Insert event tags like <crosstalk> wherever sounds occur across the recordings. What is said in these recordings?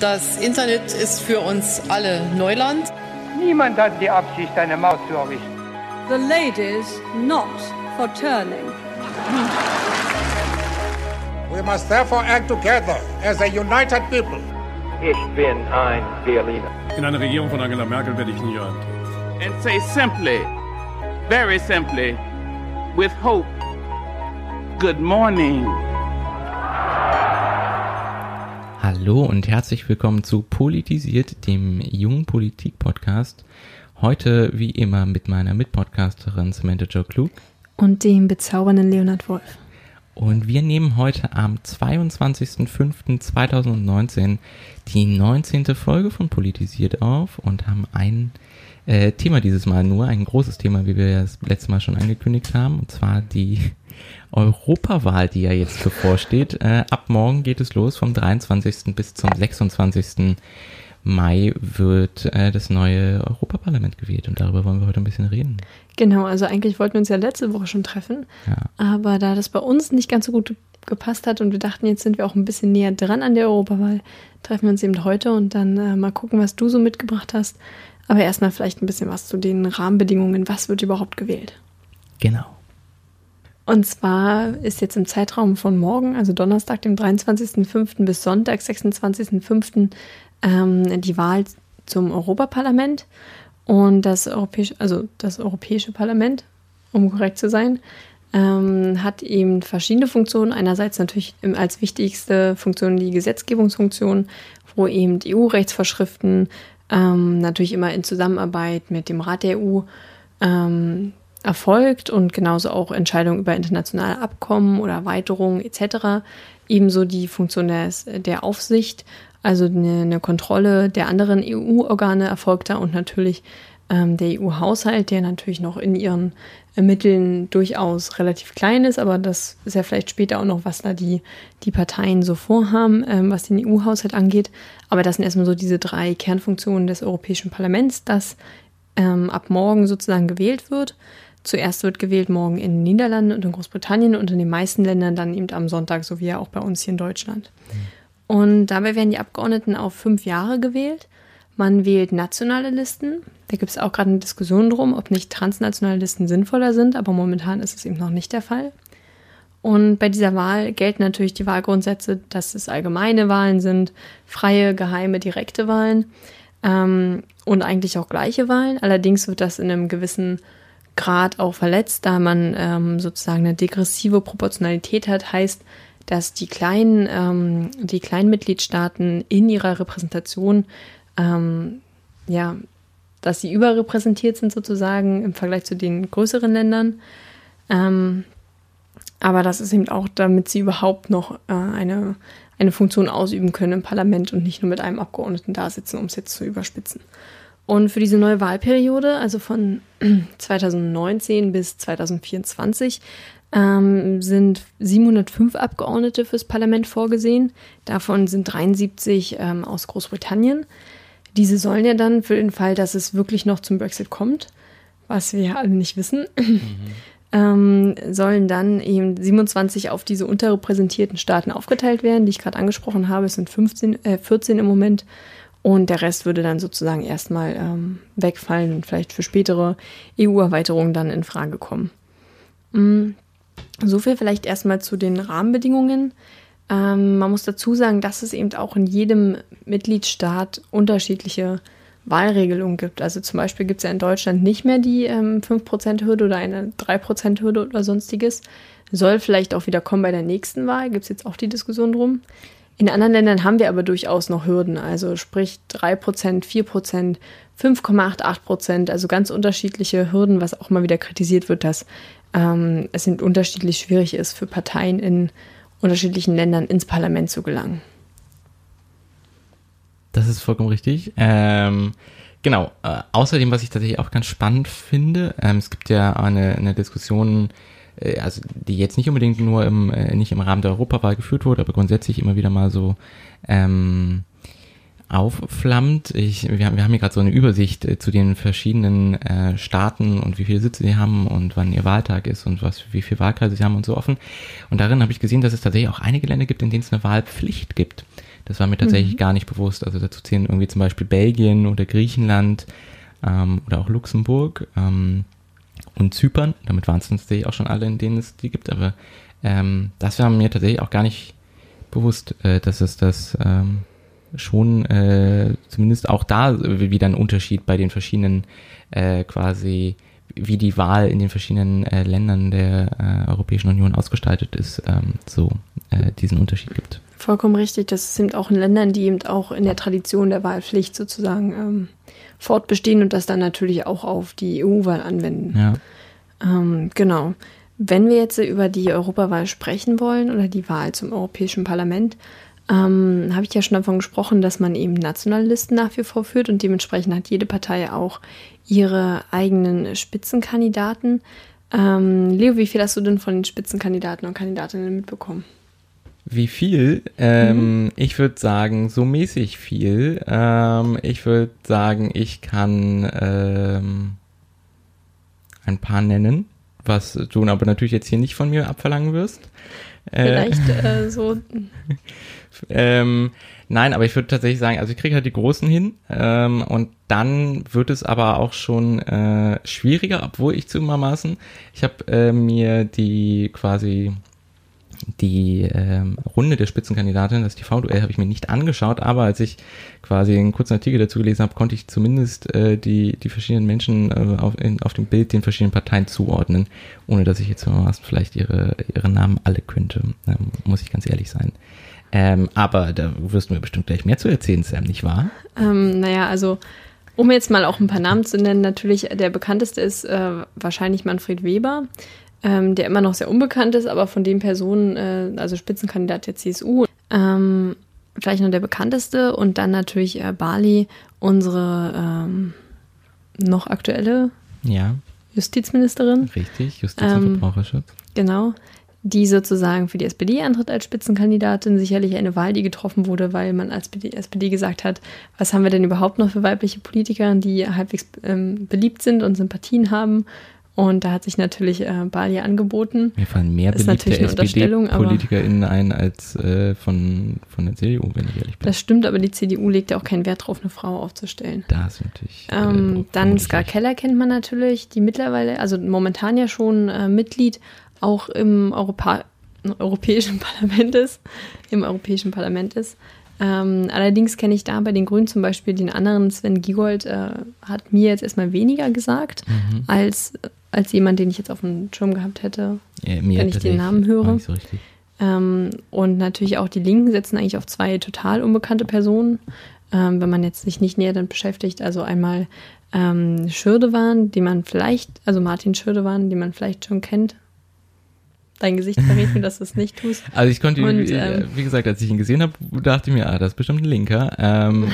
Das Internet ist für uns alle Neuland. Niemand hat die Absicht, eine Maus zu erwischen. The ladies not for turning. We must therefore act together as a united people. Ich bin ein Berliner. In einer Regierung von Angela Merkel werde ich nie rein. and say simply, very simply, with hope, good morning. Hallo und herzlich willkommen zu Politisiert, dem jungen Politik-Podcast. Heute wie immer mit meiner Mitpodcasterin Samantha Joe Klug. und dem bezaubernden Leonard Wolf. Und wir nehmen heute am 22.05.2019 die 19. Folge von Politisiert auf und haben ein äh, Thema dieses Mal nur, ein großes Thema, wie wir das letzte Mal schon angekündigt haben, und zwar die Europawahl, die ja jetzt bevorsteht. Äh, ab morgen geht es los, vom 23. bis zum 26. Mai wird äh, das neue Europaparlament gewählt und darüber wollen wir heute ein bisschen reden. Genau, also eigentlich wollten wir uns ja letzte Woche schon treffen, Ja. aber da das bei uns nicht ganz so gut gepasst hat und wir dachten, jetzt sind wir auch ein bisschen näher dran an der Europawahl, treffen wir uns eben heute und dann äh, mal gucken, was du so mitgebracht hast. Aber erstmal vielleicht ein bisschen was zu den Rahmenbedingungen. Was wird überhaupt gewählt? Genau. Und zwar ist jetzt im Zeitraum von morgen, also Donnerstag, dem 23.05. bis Sonntag, 26.05. Ähm, die Wahl zum Europaparlament und das europäische, also das Europäische Parlament, um korrekt zu sein, ähm, hat eben verschiedene Funktionen. Einerseits natürlich als wichtigste Funktion die Gesetzgebungsfunktion, wo eben die EU-Rechtsvorschriften ähm, natürlich immer in Zusammenarbeit mit dem Rat der EU ähm, erfolgt und genauso auch Entscheidungen über internationale Abkommen oder Erweiterungen etc. Ebenso die Funktion des, der Aufsicht, also eine, eine Kontrolle der anderen EU-Organe erfolgt da und natürlich ähm, der EU-Haushalt, der natürlich noch in ihren äh, Mitteln durchaus relativ klein ist, aber das ist ja vielleicht später auch noch, was da die, die Parteien so vorhaben, ähm, was den EU-Haushalt angeht. Aber das sind erstmal so diese drei Kernfunktionen des Europäischen Parlaments, das ähm, ab morgen sozusagen gewählt wird. Zuerst wird gewählt morgen in den Niederlanden und in Großbritannien und in den meisten Ländern dann eben am Sonntag, so wie ja auch bei uns hier in Deutschland. Und dabei werden die Abgeordneten auf fünf Jahre gewählt. Man wählt nationale Listen. Da gibt es auch gerade eine Diskussion drum, ob nicht transnationale Listen sinnvoller sind, aber momentan ist es eben noch nicht der Fall. Und bei dieser Wahl gelten natürlich die Wahlgrundsätze, dass es allgemeine Wahlen sind, freie, geheime, direkte Wahlen ähm, und eigentlich auch gleiche Wahlen. Allerdings wird das in einem gewissen Grad auch verletzt, da man ähm, sozusagen eine degressive Proportionalität hat, heißt, dass die kleinen, ähm, die kleinen Mitgliedstaaten in ihrer Repräsentation, ähm, ja, dass sie überrepräsentiert sind sozusagen im Vergleich zu den größeren Ländern. Ähm, aber das ist eben auch, damit sie überhaupt noch äh, eine, eine Funktion ausüben können im Parlament und nicht nur mit einem Abgeordneten da sitzen, um es jetzt zu überspitzen. Und für diese neue Wahlperiode, also von <clears throat> 2019 bis 2024, ähm, sind 705 Abgeordnete fürs Parlament vorgesehen. Davon sind 73 ähm, aus Großbritannien. Diese sollen ja dann für den Fall, dass es wirklich noch zum Brexit kommt, was wir ja alle nicht wissen, <clears throat> ähm, sollen dann eben 27 auf diese unterrepräsentierten Staaten aufgeteilt werden, die ich gerade angesprochen habe. Es sind 15, äh, 14 im Moment. Und der Rest würde dann sozusagen erstmal ähm, wegfallen und vielleicht für spätere EU-Erweiterungen dann in Frage kommen. Mm, So viel vielleicht erstmal zu den Rahmenbedingungen. Ähm, man muss dazu sagen, dass es eben auch in jedem Mitgliedstaat unterschiedliche Wahlregelungen gibt. Also zum Beispiel gibt es ja in Deutschland nicht mehr die ähm, 5%-Hürde oder eine 3%-Hürde oder sonstiges. Soll vielleicht auch wieder kommen bei der nächsten Wahl, gibt es jetzt auch die Diskussion drum. In anderen Ländern haben wir aber durchaus noch Hürden, also sprich 3%, 4%, 5,88%, also ganz unterschiedliche Hürden, was auch mal wieder kritisiert wird, dass ähm, es eben unterschiedlich schwierig ist für Parteien in unterschiedlichen Ländern ins Parlament zu gelangen. Das ist vollkommen richtig. Ähm, genau. Äh, außerdem, was ich tatsächlich auch ganz spannend finde, ähm, es gibt ja eine, eine Diskussion, äh, also die jetzt nicht unbedingt nur im, äh, nicht im Rahmen der Europawahl geführt wurde, aber grundsätzlich immer wieder mal so ähm, aufflammt. Ich, wir, haben- wir haben hier gerade so eine Übersicht äh, zu den verschiedenen äh, Staaten und wie viele Sitze sie haben und wann ihr Wahltag ist und was, wie viele Wahlkreise sie haben und so offen. Und darin habe ich gesehen, dass es tatsächlich auch einige Länder gibt, in denen es eine Wahlpflicht gibt. Das war mir tatsächlich mhm. gar nicht bewusst. Also dazu zählen irgendwie zum Beispiel Belgien oder Griechenland ähm, oder auch Luxemburg ähm, und Zypern. Damit waren es tatsächlich auch schon alle, in denen es die gibt. Aber ähm, das war mir tatsächlich auch gar nicht bewusst, äh, dass es das ähm, schon äh, zumindest auch da wieder ein Unterschied bei den verschiedenen äh, quasi wie die Wahl in den verschiedenen äh, Ländern der äh, Europäischen Union ausgestaltet ist, ähm, so äh, diesen Unterschied gibt. Vollkommen richtig. Das sind auch in Ländern, die eben auch in der Tradition der Wahlpflicht sozusagen ähm, fortbestehen und das dann natürlich auch auf die EU-Wahl anwenden. Ja. Ähm, genau. Wenn wir jetzt über die Europawahl sprechen wollen oder die Wahl zum Europäischen Parlament, ähm, habe ich ja schon davon gesprochen, dass man eben Nationalisten nach wie vor führt und dementsprechend hat jede Partei auch ihre eigenen Spitzenkandidaten. Ähm, Leo, wie viel hast du denn von den Spitzenkandidaten und Kandidatinnen mitbekommen? Wie viel? Ähm, mhm. Ich würde sagen, so mäßig viel. Ähm, ich würde sagen, ich kann ähm, ein paar nennen, was du aber natürlich jetzt hier nicht von mir abverlangen wirst. Vielleicht äh, äh <laughs> so. ähm, nein, aber ich würde tatsächlich sagen, also ich kriege halt die Großen hin ähm, und dann wird es aber auch schon äh, schwieriger, obwohl ich zugegebenermaßen, ich habe äh, mir die quasi die ähm, Runde der Spitzenkandidatin, das TV-Duell, habe ich mir nicht angeschaut, aber als ich quasi einen kurzen Artikel dazu gelesen habe, konnte ich zumindest äh, die, die verschiedenen Menschen äh, auf, in, auf dem Bild den verschiedenen Parteien zuordnen, ohne dass ich jetzt vielleicht ihre, ihre Namen alle könnte, ähm, muss ich ganz ehrlich sein. Ähm, aber da wirst du mir bestimmt gleich mehr zu erzählen, Sam, nicht wahr? Ähm, naja, also um jetzt mal auch ein paar Namen zu nennen, natürlich der bekannteste ist äh, wahrscheinlich Manfred Weber, ähm, der immer noch sehr unbekannt ist, aber von den Personen, äh, also Spitzenkandidat der CSU, ähm, vielleicht noch der bekannteste und dann natürlich äh, Bali, unsere ähm, noch aktuelle ja. Justizministerin. Richtig, Justiz und ähm, Verbraucherschutz. Genau die sozusagen für die SPD antritt als Spitzenkandidatin. Sicherlich eine Wahl, die getroffen wurde, weil man als SPD gesagt hat, was haben wir denn überhaupt noch für weibliche Politiker, die halbwegs ähm, beliebt sind und Sympathien haben. Und da hat sich natürlich äh, Bali angeboten. Mir fallen mehr ist beliebte SPD-PolitikerInnen ein als äh, von, von der CDU, wenn ich ehrlich bin. Das stimmt, aber die CDU legt ja auch keinen Wert darauf, eine Frau aufzustellen. Da ist natürlich. Äh, ähm, dann Ska Keller kennt man natürlich, die mittlerweile, also momentan ja schon äh, Mitglied auch im Europa Europäischen <laughs> Parlament ist, im Europäischen Parlament ist. Ähm, allerdings kenne ich da bei den Grünen zum Beispiel den anderen Sven Giegold, äh, hat mir jetzt erstmal weniger gesagt, mhm. als, als jemand, den ich jetzt auf dem Schirm gehabt hätte, ja, wenn ich den Namen höre. So ähm, und natürlich auch die Linken setzen eigentlich auf zwei total unbekannte Personen, ähm, wenn man jetzt sich nicht näher damit beschäftigt. Also einmal ähm, Schürdewan, den man vielleicht, also Martin Schürdewan, den man vielleicht schon kennt, Dein Gesicht verrät mir, dass du es nicht tust. <laughs> Also ich konnte ihn, Und, ähm, wie gesagt, als ich ihn gesehen habe, dachte ich mir, ah, das ist bestimmt ein Linker. Ähm,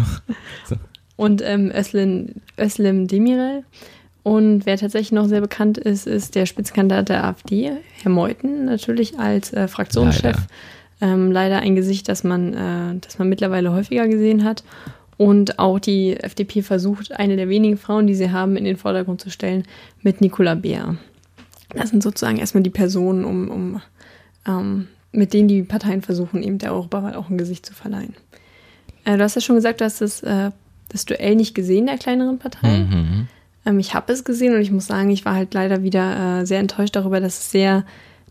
<laughs> so. Und ähm, Özlem, Özlem Demirel. Und wer tatsächlich noch sehr bekannt ist, ist der Spitzenkandidat der AfD, Herr Meuthen, natürlich als äh, Fraktionschef. Leider. Ähm, leider ein Gesicht, das man, äh, das man mittlerweile häufiger gesehen hat. Und auch die FDP versucht, eine der wenigen Frauen, die sie haben, in den Vordergrund zu stellen, mit Nicola Beer. Das sind sozusagen erstmal die Personen, um, um ähm, mit denen die Parteien versuchen, eben der Europawahl auch ein Gesicht zu verleihen. Äh, du hast ja schon gesagt, du hast das, äh, das Duell nicht gesehen der kleineren Parteien. Mhm. Ähm, ich habe es gesehen und ich muss sagen, ich war halt leider wieder äh, sehr enttäuscht darüber, dass es sehr,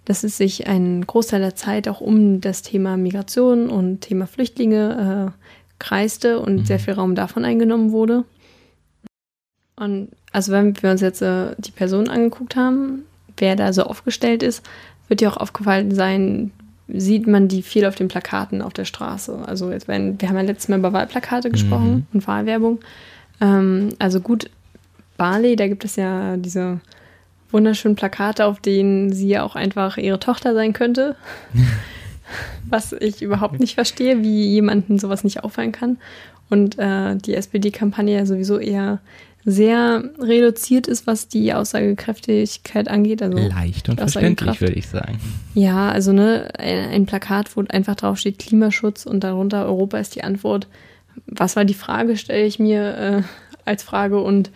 dass es sich einen Großteil der Zeit auch um das Thema Migration und Thema Flüchtlinge äh, kreiste und mhm. sehr viel Raum davon eingenommen wurde. Und also wenn wir uns jetzt äh, die Personen angeguckt haben, wer da so aufgestellt ist, wird dir auch aufgefallen sein, sieht man die viel auf den Plakaten auf der Straße. Also jetzt werden, wir haben ja letztes Mal über Wahlplakate gesprochen mhm. und Wahlwerbung. Ähm, also gut, Bali, da gibt es ja diese wunderschönen Plakate, auf denen sie ja auch einfach ihre Tochter sein könnte. <laughs> Was ich überhaupt nicht verstehe, wie jemanden sowas nicht auffallen kann. Und äh, die SPD-Kampagne ja sowieso eher sehr reduziert ist, was die Aussagekräftigkeit angeht. Also Leicht und verständlich, würde ich sagen. Ja, also ne, ein, ein Plakat, wo einfach drauf steht Klimaschutz und darunter Europa ist die Antwort. Was war die Frage, stelle ich mir äh, als Frage. Und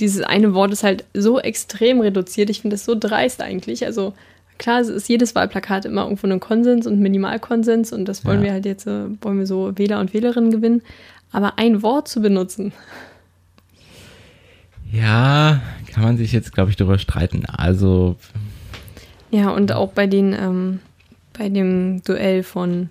dieses eine Wort ist halt so extrem reduziert. Ich finde das so dreist eigentlich. Also klar, es ist jedes Wahlplakat immer irgendwo ein Konsens und Minimalkonsens und das wollen Ja. wir halt jetzt, äh, wollen wir so Wähler und Wählerinnen gewinnen. Aber ein Wort zu benutzen, Ja, kann man sich jetzt, glaube ich, darüber streiten. Also, Ja, und auch bei den, ähm, bei dem Duell von,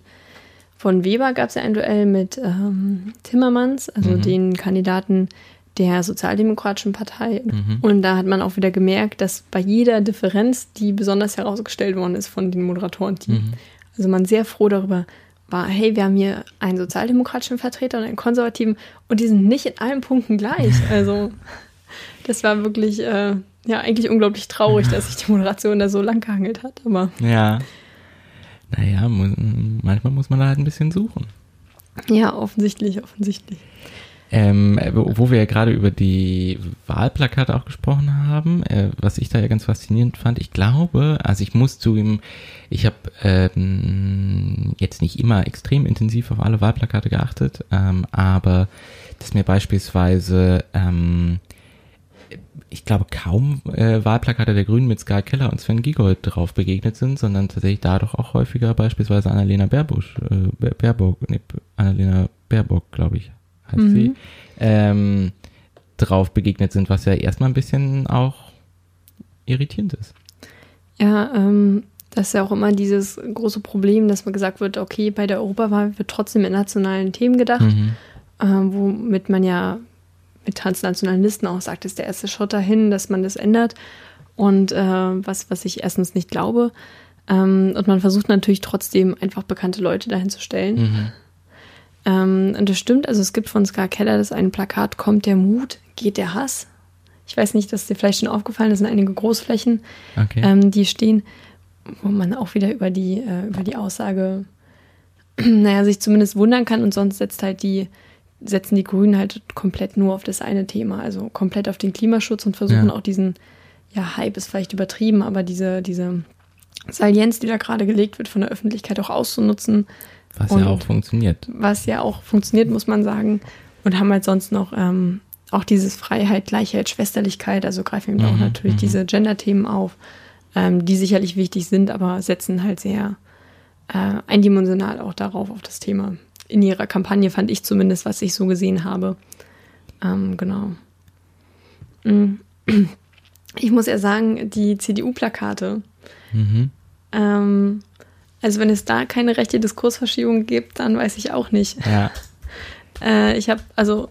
von Weber gab es ja ein Duell mit ähm, Timmermans, also Mhm. den Kandidaten der Sozialdemokratischen Partei. Mhm. Und da hat man auch wieder gemerkt, dass bei jeder Differenz, die besonders herausgestellt worden ist von den Moderatoren-Team, Mhm. also man sehr froh darüber war, hey, wir haben hier einen sozialdemokratischen Vertreter und einen konservativen und die sind nicht in allen Punkten gleich. <laughs> Also das war wirklich, äh, ja, eigentlich unglaublich traurig, dass sich die Moderation da so lang gehangelt hat. Aber ja. Naja, mu manchmal muss man da halt ein bisschen suchen. ja, offensichtlich, offensichtlich. Ähm, wo wo wir ja gerade über die Wahlplakate auch gesprochen haben, äh, was ich da ja ganz faszinierend fand, ich glaube, also ich muss zugeben, ich habe ähm, jetzt nicht immer extrem intensiv auf alle Wahlplakate geachtet, ähm, aber dass mir beispielsweise, ähm, ich glaube, kaum äh, Wahlplakate der Grünen mit Ska Keller und Sven Giegold drauf begegnet sind, sondern tatsächlich dadurch auch häufiger beispielsweise Annalena Baerbusch, äh, Baer- Baerbock, nee, Annalena Baerbock, glaube ich, heißt Mhm. sie, ähm, drauf begegnet sind, was ja erstmal ein bisschen auch irritierend ist. Ja, ähm, das ist ja auch immer dieses große Problem, dass man gesagt wird, okay, bei der Europawahl wird trotzdem in nationalen Themen gedacht, Mhm. ähm, womit man ja mit transnationalen Listen auch sagt, ist der erste Schritt dahin, dass man das ändert. Und äh, was, was ich erstens nicht glaube. Ähm, und man versucht natürlich trotzdem einfach bekannte Leute dahin zu stellen. Mhm. Ähm, und das stimmt, also es gibt von Ska Keller das eine Plakat, kommt der Mut, geht der Hass. Ich weiß nicht, dass dir vielleicht schon aufgefallen ist, sind einige Großflächen, Okay. ähm, die stehen, wo man auch wieder über die, äh, über die Aussage, <clears throat> naja, sich zumindest wundern kann und sonst setzt halt die, setzen die Grünen halt komplett nur auf das eine Thema, also komplett auf den Klimaschutz und versuchen Ja. auch diesen, ja, Hype ist vielleicht übertrieben, aber diese, diese Salienz, die da gerade gelegt wird von der Öffentlichkeit auch auszunutzen, was ja auch funktioniert. was ja auch funktioniert, muss man sagen. Und haben halt sonst noch ähm, auch dieses Freiheit, Gleichheit, Schwesterlichkeit, also greifen eben auch Mhm, natürlich mhm. diese Gender-Themen auf, ähm, die sicherlich wichtig sind, aber setzen halt sehr äh, eindimensional auch darauf, auf das Thema. In ihrer Kampagne fand ich zumindest, was ich so gesehen habe. Ähm, genau. Mm. <clears throat> Ich muss ja sagen, die CDU-Plakate, Mhm. ähm, also wenn es da keine rechte Diskursverschiebung gibt, dann weiß ich auch nicht. Ja. <laughs> Äh, ich habe, also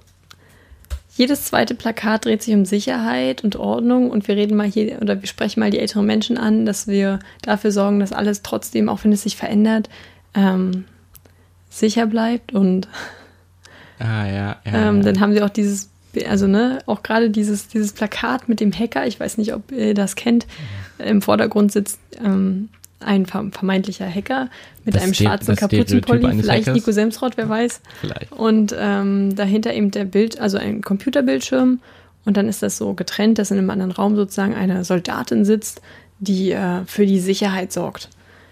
jedes zweite Plakat dreht sich um Sicherheit und Ordnung und wir reden mal hier oder wir sprechen mal die älteren Menschen an, dass wir dafür sorgen, dass alles trotzdem, auch wenn es sich verändert, ähm, sicher bleibt und Ah, ja, <laughs> ja. ähm, dann haben sie auch dieses, also ne, auch gerade dieses, dieses Plakat mit dem Hacker, ich weiß nicht, ob ihr das kennt, im Vordergrund sitzt ähm, ein ver- vermeintlicher Hacker mit Das einem schwarzen Kapuzenpulli, vielleicht Hackers? Nico Semsrott, wer weiß. Vielleicht. Und ähm, dahinter eben der Bild, also ein Computerbildschirm. Und dann ist das so getrennt, dass in einem anderen Raum sozusagen eine Soldatin sitzt, die äh, für die Sicherheit sorgt.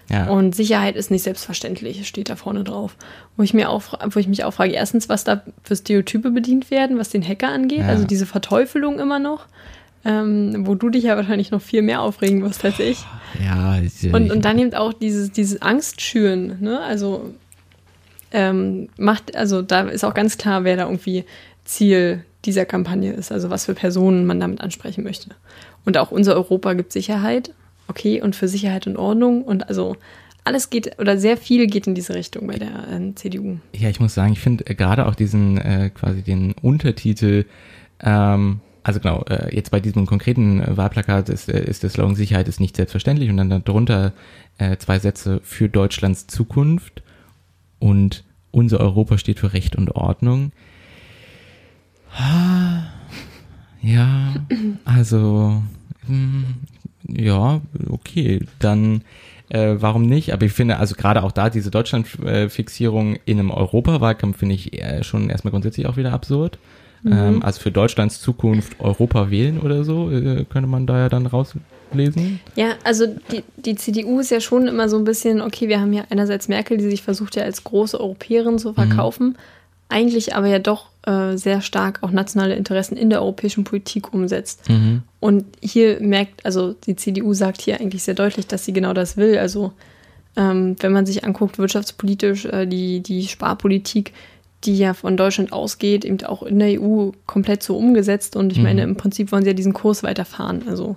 Ja. Und Sicherheit ist nicht selbstverständlich, steht da vorne drauf. Wo ich, mir auch, wo ich mich auch frage, erstens, was da für Stereotype bedient werden, was den Hacker angeht. Ja. Also diese Verteufelung immer noch. Ähm, wo du dich ja wahrscheinlich noch viel mehr aufregen wirst als ich. ja, ich, Und, und dann eben auch dieses, dieses Angst schüren, ne? Also ähm, macht, also da ist auch ganz klar, wer da irgendwie Ziel dieser Kampagne ist, also was für Personen man damit ansprechen möchte. Und auch unser Europa gibt Sicherheit, okay, und für Sicherheit und Ordnung und also alles geht oder sehr viel geht in diese Richtung bei der ähm, CDU. Ja, ich muss sagen, ich finde äh, gerade auch diesen äh, quasi den Untertitel, ähm, also genau, äh, jetzt bei diesem konkreten äh, Wahlplakat ist, äh, ist der Slogan Sicherheit ist nicht selbstverständlich und dann darunter äh, zwei Sätze für Deutschlands Zukunft und unser Europa steht für Recht und Ordnung. Ah, Ja, also hm, ja, okay, dann äh, warum nicht? Aber ich finde, also gerade auch da diese Deutschlandfixierung in einem Europawahlkampf finde ich äh, schon erstmal grundsätzlich auch wieder absurd. Ähm, also für Deutschlands Zukunft Europa wählen oder so, äh, könnte man da ja dann rauslesen. Ja, also die, die CDU ist ja schon immer so ein bisschen, okay, wir haben ja einerseits Merkel, die sich versucht ja als große Europäerin zu verkaufen, eigentlich aber ja doch äh, sehr stark auch nationale Interessen in der europäischen Politik umsetzt. Mhm. Und hier merkt, also die CDU sagt hier eigentlich sehr deutlich, dass sie genau das will. Also ähm, wenn man sich anguckt, wirtschaftspolitisch, äh, die, die Sparpolitik, die ja von Deutschland ausgeht, eben auch in der EU komplett so umgesetzt. Und ich Mhm. meine, im Prinzip wollen sie ja diesen Kurs weiterfahren. Also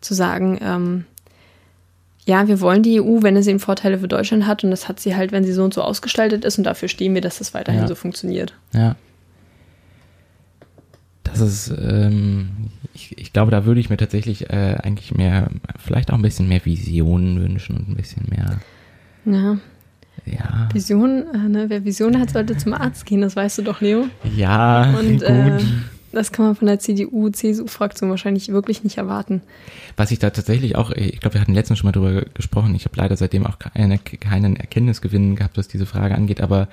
zu sagen, ähm, ja, wir wollen die EU, wenn es eben Vorteile für Deutschland hat. Und das hat sie halt, wenn sie so und so ausgestaltet ist. Und dafür stehen wir, dass das weiterhin Ja. so funktioniert. Ja. Das ist, ähm, ich, ich glaube, da würde ich mir tatsächlich äh, eigentlich mehr, vielleicht auch ein bisschen mehr Visionen wünschen und ein bisschen mehr, Ja, ja, Vision, äh, ne? wer Vision hat, sollte zum Arzt gehen, das weißt du doch, Leo. ja, Und <laughs> gut. äh, das kann man von der CDU, CSU-Fraktion wahrscheinlich wirklich nicht erwarten. Was ich da tatsächlich auch, ich glaube, wir hatten letztens schon mal drüber gesprochen, ich habe leider seitdem auch keine, keinen Erkenntnisgewinn gehabt, was diese Frage angeht, aber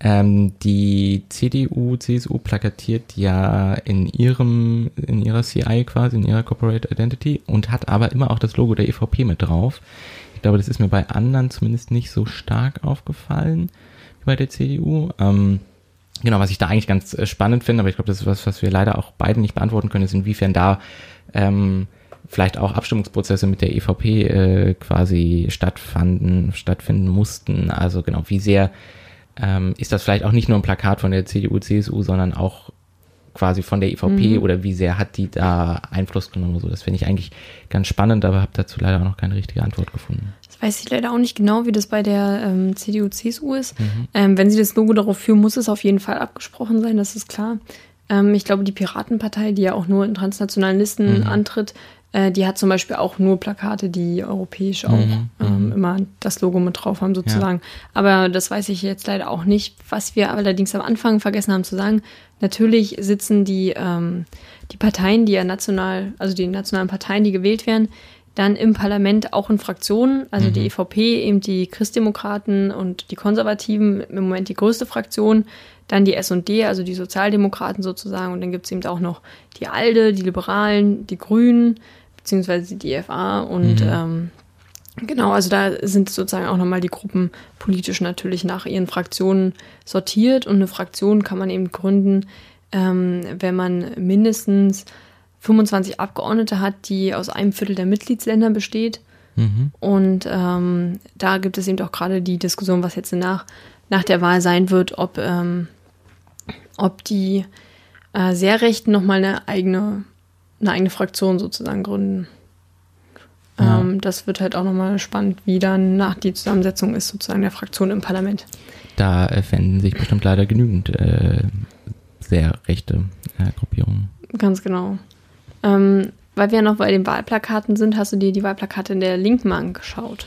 ähm, die CDU, CSU plakatiert ja in ihrem, in ihrer CI quasi, in ihrer Corporate Identity und hat aber immer auch das Logo der EVP mit drauf. Ich glaube, das ist mir bei anderen zumindest nicht so stark aufgefallen wie bei der CDU. Ähm, Genau, was ich da eigentlich ganz äh, spannend finde, aber ich glaube, das ist was, was wir leider auch beide nicht beantworten können, ist inwiefern da ähm, vielleicht auch Abstimmungsprozesse mit der EVP äh, quasi stattfanden, stattfinden mussten. Also genau, wie sehr ähm, ist das vielleicht auch nicht nur ein Plakat von der CDU, CSU, sondern auch quasi von der EVP Mhm. oder wie sehr hat die da Einfluss genommen oder so. Das finde ich eigentlich ganz spannend, aber habe dazu leider auch noch keine richtige Antwort gefunden. Weiß ich leider auch nicht genau, wie das bei der ähm, CDU, CSU ist. Mhm. Ähm, wenn sie das Logo darauf führen, muss es auf jeden Fall abgesprochen sein, das ist klar. Ähm, ich glaube, die Piratenpartei, die ja auch nur in transnationalen Listen Mhm. antritt, äh, die hat zum Beispiel auch nur Plakate, die europäisch auch Mhm, ähm, immer das Logo mit drauf haben, sozusagen. Aber das weiß ich jetzt leider auch nicht. Was wir allerdings am Anfang vergessen haben zu sagen, natürlich sitzen die, ähm, die Parteien, die ja national, also die nationalen Parteien, die gewählt werden, dann im Parlament auch in Fraktionen, also die EVP, eben die Christdemokraten und die Konservativen, im Moment die größte Fraktion, dann die S&D, also die Sozialdemokraten sozusagen, und dann gibt es eben auch noch die ALDE, die Liberalen, die Grünen, beziehungsweise die DFA und ähm, genau, also da sind sozusagen auch nochmal die Gruppen politisch natürlich nach ihren Fraktionen sortiert und eine Fraktion kann man eben gründen, ähm, wenn man mindestens 25 Abgeordnete hat, die aus einem Viertel der Mitgliedsländer besteht. Mhm. Und ähm, da gibt es eben auch gerade die Diskussion, was jetzt nach, nach der Wahl sein wird, ob, ähm, ob die äh, sehr Rechten nochmal eine eigene, eine eigene Fraktion sozusagen gründen. Ja. Ähm, das wird halt auch nochmal spannend, wie dann nach die Zusammensetzung ist, sozusagen der Fraktion im Parlament. Da äh, fänden sich bestimmt leider genügend äh, sehr rechte äh, Gruppierungen. Ganz genau. Ähm, weil wir ja noch bei den Wahlplakaten sind, hast du dir die Wahlplakate in der Linken angeschaut?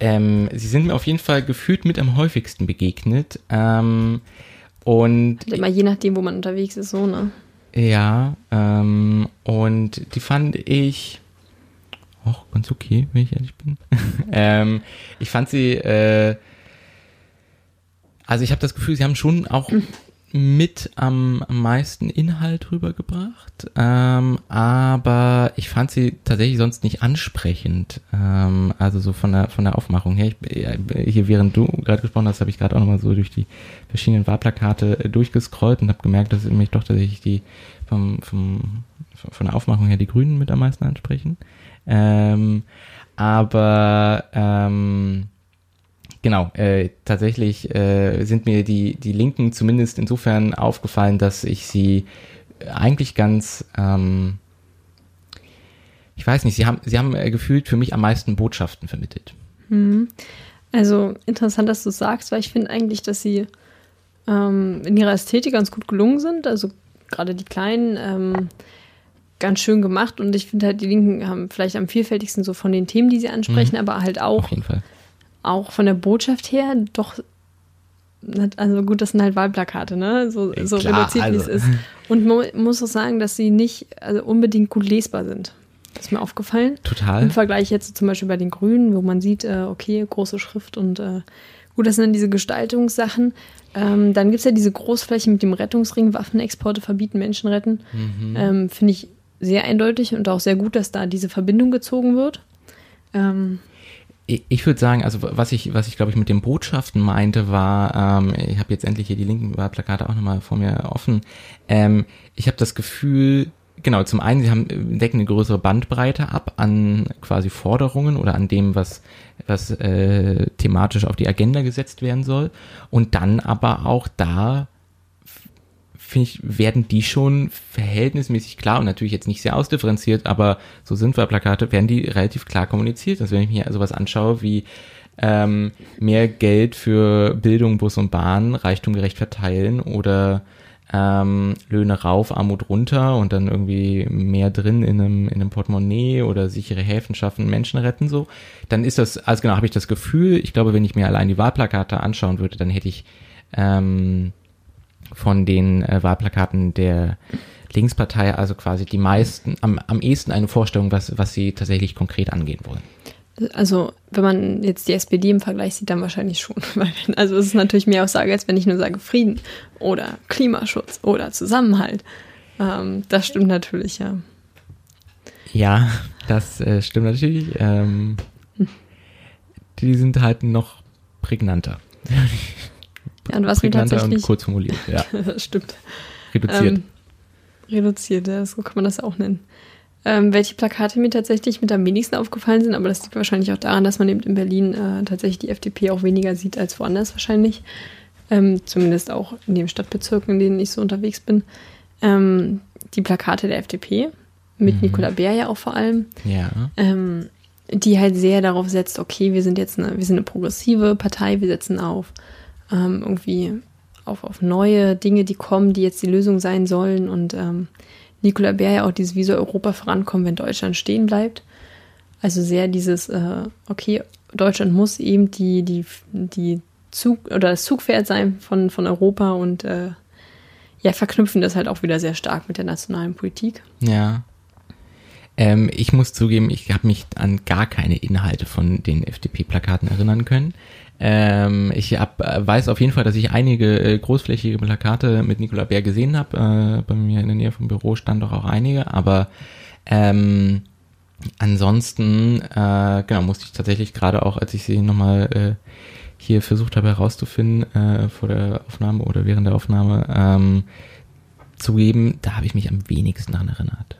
Ähm, sie sind mir auf jeden Fall gefühlt mit am häufigsten begegnet. Ähm, und Halt immer je nachdem, wo man unterwegs ist, so, ne? ja, ähm, und die fand ich auch ganz okay, wenn ich ehrlich bin. <laughs> ähm, ich fand sie, äh, also ich habe das Gefühl, sie haben schon auch mit am, meisten Inhalt rübergebracht, ähm, aber ich fand sie tatsächlich sonst nicht ansprechend. Ähm, also so von der von der Aufmachung her. Ich, äh, hier während du gerade gesprochen hast, habe ich gerade auch nochmal so durch die verschiedenen Wahlplakate äh, durchgescrollt und habe gemerkt, dass mich doch tatsächlich die vom, vom von der Aufmachung her die Grünen mit am meisten ansprechen. Ähm, aber ähm, Genau, äh, tatsächlich äh, sind mir die, die Linken zumindest insofern aufgefallen, dass ich sie eigentlich ganz, ähm, ich weiß nicht, sie haben, sie haben äh, gefühlt für mich am meisten Botschaften vermittelt. Also interessant, dass du es sagst, weil ich finde eigentlich, dass sie ähm, in ihrer Ästhetik ganz gut gelungen sind. Also gerade die kleinen ähm, ganz schön gemacht und ich finde halt, die Linken haben vielleicht am vielfältigsten so von den Themen, die sie ansprechen, aber halt auch Auf jeden Fall. Auch von der Botschaft her doch, also gut, das sind halt Wahlplakate, ne? So, so klar, reduziert, wie es also. ist. Und man muss auch sagen, dass sie nicht also unbedingt gut lesbar sind. Das ist mir aufgefallen. Total. Im Vergleich jetzt zum Beispiel bei den Grünen, wo man sieht, äh, okay, große Schrift und äh, gut, das sind dann diese Gestaltungssachen. Ähm, dann gibt es ja diese Großfläche mit dem Rettungsring, Waffenexporte verbieten, Menschen retten. Mhm. Ähm, Finde ich sehr eindeutig und auch sehr gut, dass da diese Verbindung gezogen wird. Ähm, ich, würde sagen, also was ich, was ich glaube ich mit den Botschaften meinte, war, ähm, ich habe jetzt endlich hier die linken Wahlplakate auch nochmal vor mir offen. Ähm, ich habe das Gefühl, genau, zum einen, sie haben decken eine größere Bandbreite ab an quasi Forderungen oder an dem, was was äh, thematisch auf die Agenda gesetzt werden soll. Und dann aber auch da finde ich, werden die schon verhältnismäßig klar und natürlich jetzt nicht sehr ausdifferenziert, aber so sind wir Plakate, werden die relativ klar kommuniziert. Also wenn ich mir sowas anschaue wie ähm, mehr Geld für Bildung, Bus und Bahn, Reichtum gerecht verteilen oder ähm, Löhne rauf, Armut runter und dann irgendwie mehr drin in einem, in einem Portemonnaie oder sichere Häfen schaffen, Menschen retten so, dann ist das, also genau, habe ich das Gefühl, ich glaube, wenn ich mir allein die Wahlplakate anschauen würde, dann hätte ich ähm, von den äh, Wahlplakaten der Linkspartei also quasi die meisten, am, am ehesten eine Vorstellung, was, was sie tatsächlich konkret angehen wollen. Also, wenn man jetzt die SPD im Vergleich sieht, dann wahrscheinlich schon. <laughs> Also, es ist natürlich mehr Aussage, als wenn ich nur sage Frieden oder Klimaschutz oder Zusammenhalt. Ähm, das stimmt natürlich, ja. Ja, das äh, stimmt natürlich. Ähm, die sind halt noch prägnanter. Ja, und was mir tatsächlich. Und kurz formuliert, ja. <laughs> das stimmt. Reduziert. Ähm, reduziert, ja, so kann man das auch nennen. Ähm, welche Plakate mir tatsächlich mit am wenigsten aufgefallen sind, aber das liegt wahrscheinlich auch daran, dass man eben in Berlin äh, tatsächlich die FDP auch weniger sieht als woanders wahrscheinlich. Ähm, zumindest auch in den Stadtbezirken, in denen ich so unterwegs bin. Ähm, die Plakate der FDP, mit mhm. Nicola Bär ja auch vor allem. Ja. Ähm, die halt sehr darauf setzt, okay, wir sind jetzt eine, wir sind eine progressive Partei, wir setzen auf ähm, irgendwie auf, auf neue Dinge, die kommen, die jetzt die Lösung sein sollen. Und ähm, Nicola Bär ja auch dieses Wie soll Europa vorankommen, wenn Deutschland stehen bleibt. Also sehr dieses, äh, okay, Deutschland muss eben die, die, die Zug oder das Zugpferd sein von, von Europa und äh, ja, verknüpfen das halt auch wieder sehr stark mit der nationalen Politik. Ja. Ähm, ich muss zugeben, ich habe mich an gar keine Inhalte von den FDP-Plakaten erinnern können. Ähm, ich hab, äh, weiß auf jeden Fall, dass ich einige äh, großflächige Plakate mit Nicola Bär gesehen habe. Äh, bei mir in der Nähe vom Büro stand doch auch einige, aber ähm, ansonsten äh, genau musste ich tatsächlich gerade auch, als ich sie nochmal äh, hier versucht habe herauszufinden äh, vor der Aufnahme oder während der Aufnahme ähm, zugeben, da habe ich mich am wenigsten daran erinnert.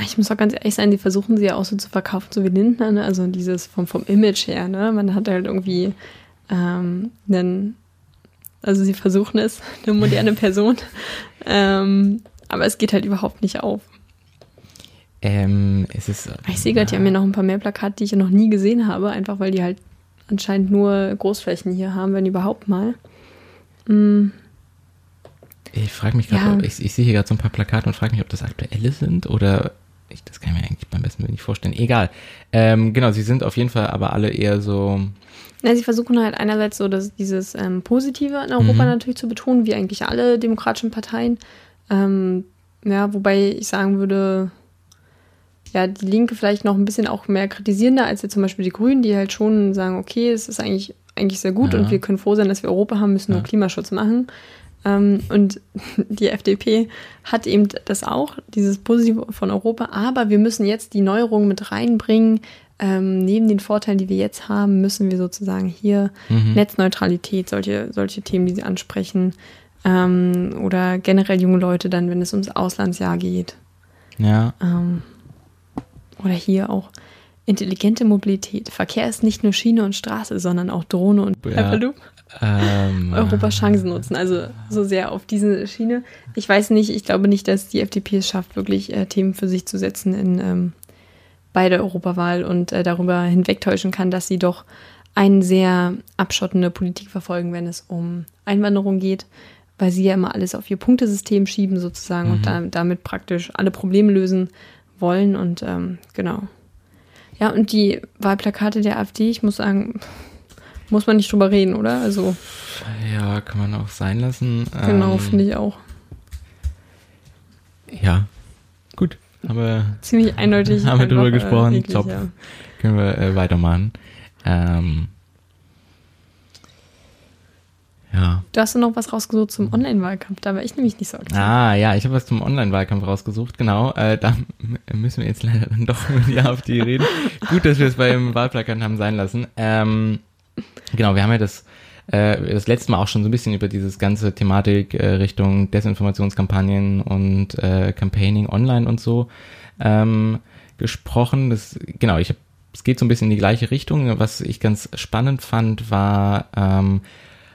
Ich muss auch ganz ehrlich sein, die versuchen sie ja auch so zu verkaufen, so wie Lindner, ne? also dieses vom, vom Image her, ne? Man hat halt irgendwie ähm, einen, also sie versuchen es, <laughs> eine moderne Person, ähm, aber es geht halt überhaupt nicht auf. Ähm, es ist. Ich sehe gerade, die haben mir noch ein paar mehr Plakate, die ich noch nie gesehen habe, einfach weil die halt anscheinend nur Großflächen hier haben, wenn überhaupt mal. Mhm. Ich frage mich gerade, ja. ich, ich, sehe hier gerade so ein paar Plakate und frage mich, ob das aktuelle sind oder ich, das kann ich mir eigentlich beim besten Willen nicht vorstellen. Egal. Ähm, genau, sie sind auf jeden Fall aber alle eher so. Ja, sie versuchen halt einerseits so dass dieses ähm, Positive in Europa mhm. natürlich zu betonen, wie eigentlich alle demokratischen Parteien. Ähm, ja, wobei ich sagen würde, ja, die Linke vielleicht noch ein bisschen auch mehr kritisierender als jetzt zum Beispiel die Grünen, die halt schon sagen, okay, es ist eigentlich, eigentlich sehr gut ja. und wir können froh sein, dass wir Europa haben, müssen ja. nur Klimaschutz machen. Ähm, und <laughs> die FDP hat eben das auch, dieses Positive von Europa, aber wir müssen jetzt die Neuerungen mit reinbringen. Ähm, neben den Vorteilen, die wir jetzt haben, müssen wir sozusagen hier mhm. Netzneutralität, solche, solche Themen, die sie ansprechen, ähm, oder generell junge Leute dann, wenn es ums Auslandsjahr geht. Ja. Ähm, oder hier auch intelligente Mobilität. Verkehr ist nicht nur Schiene und Straße, sondern auch Drohne und Hyperloop. Ähm, Europa Chancen nutzen, also so sehr auf diese Schiene. Ich weiß nicht, ich glaube nicht, dass die FDP es schafft, wirklich äh, Themen für sich zu setzen in, ähm, bei der Europawahl und äh, darüber hinwegtäuschen kann, dass sie doch eine sehr abschottende Politik verfolgen, wenn es um Einwanderung geht, weil sie ja immer alles auf ihr Punktesystem schieben sozusagen mhm. und da, damit praktisch alle Probleme lösen wollen und ähm, genau. Ja, und die Wahlplakate der AfD, ich muss sagen, muss man nicht drüber reden, oder? Also. Ja, kann man auch sein lassen. Genau, ähm, finde ich auch. Ja, gut. Haben wir, Ziemlich eindeutig. <laughs> Haben wir drüber äh, gesprochen. Eklig, Top. Ja. Können wir äh, weitermachen. Ähm, Ja. Du hast noch was rausgesucht zum Online-Wahlkampf, da war ich nämlich nicht so aktiv. Ah, ja, ich habe was zum Online-Wahlkampf rausgesucht, genau. Äh, da <laughs> müssen wir jetzt leider dann doch <laughs> über die AfD reden. Gut, dass wir es beim Wahlplakat haben sein lassen. Ähm, genau, wir haben ja das, äh, das letzte Mal auch schon so ein bisschen über dieses ganze Thematik äh, Richtung Desinformationskampagnen und äh, Campaigning online und so ähm, gesprochen. Das, genau, ich hab, es geht so ein bisschen in die gleiche Richtung. Was ich ganz spannend fand, war, ähm,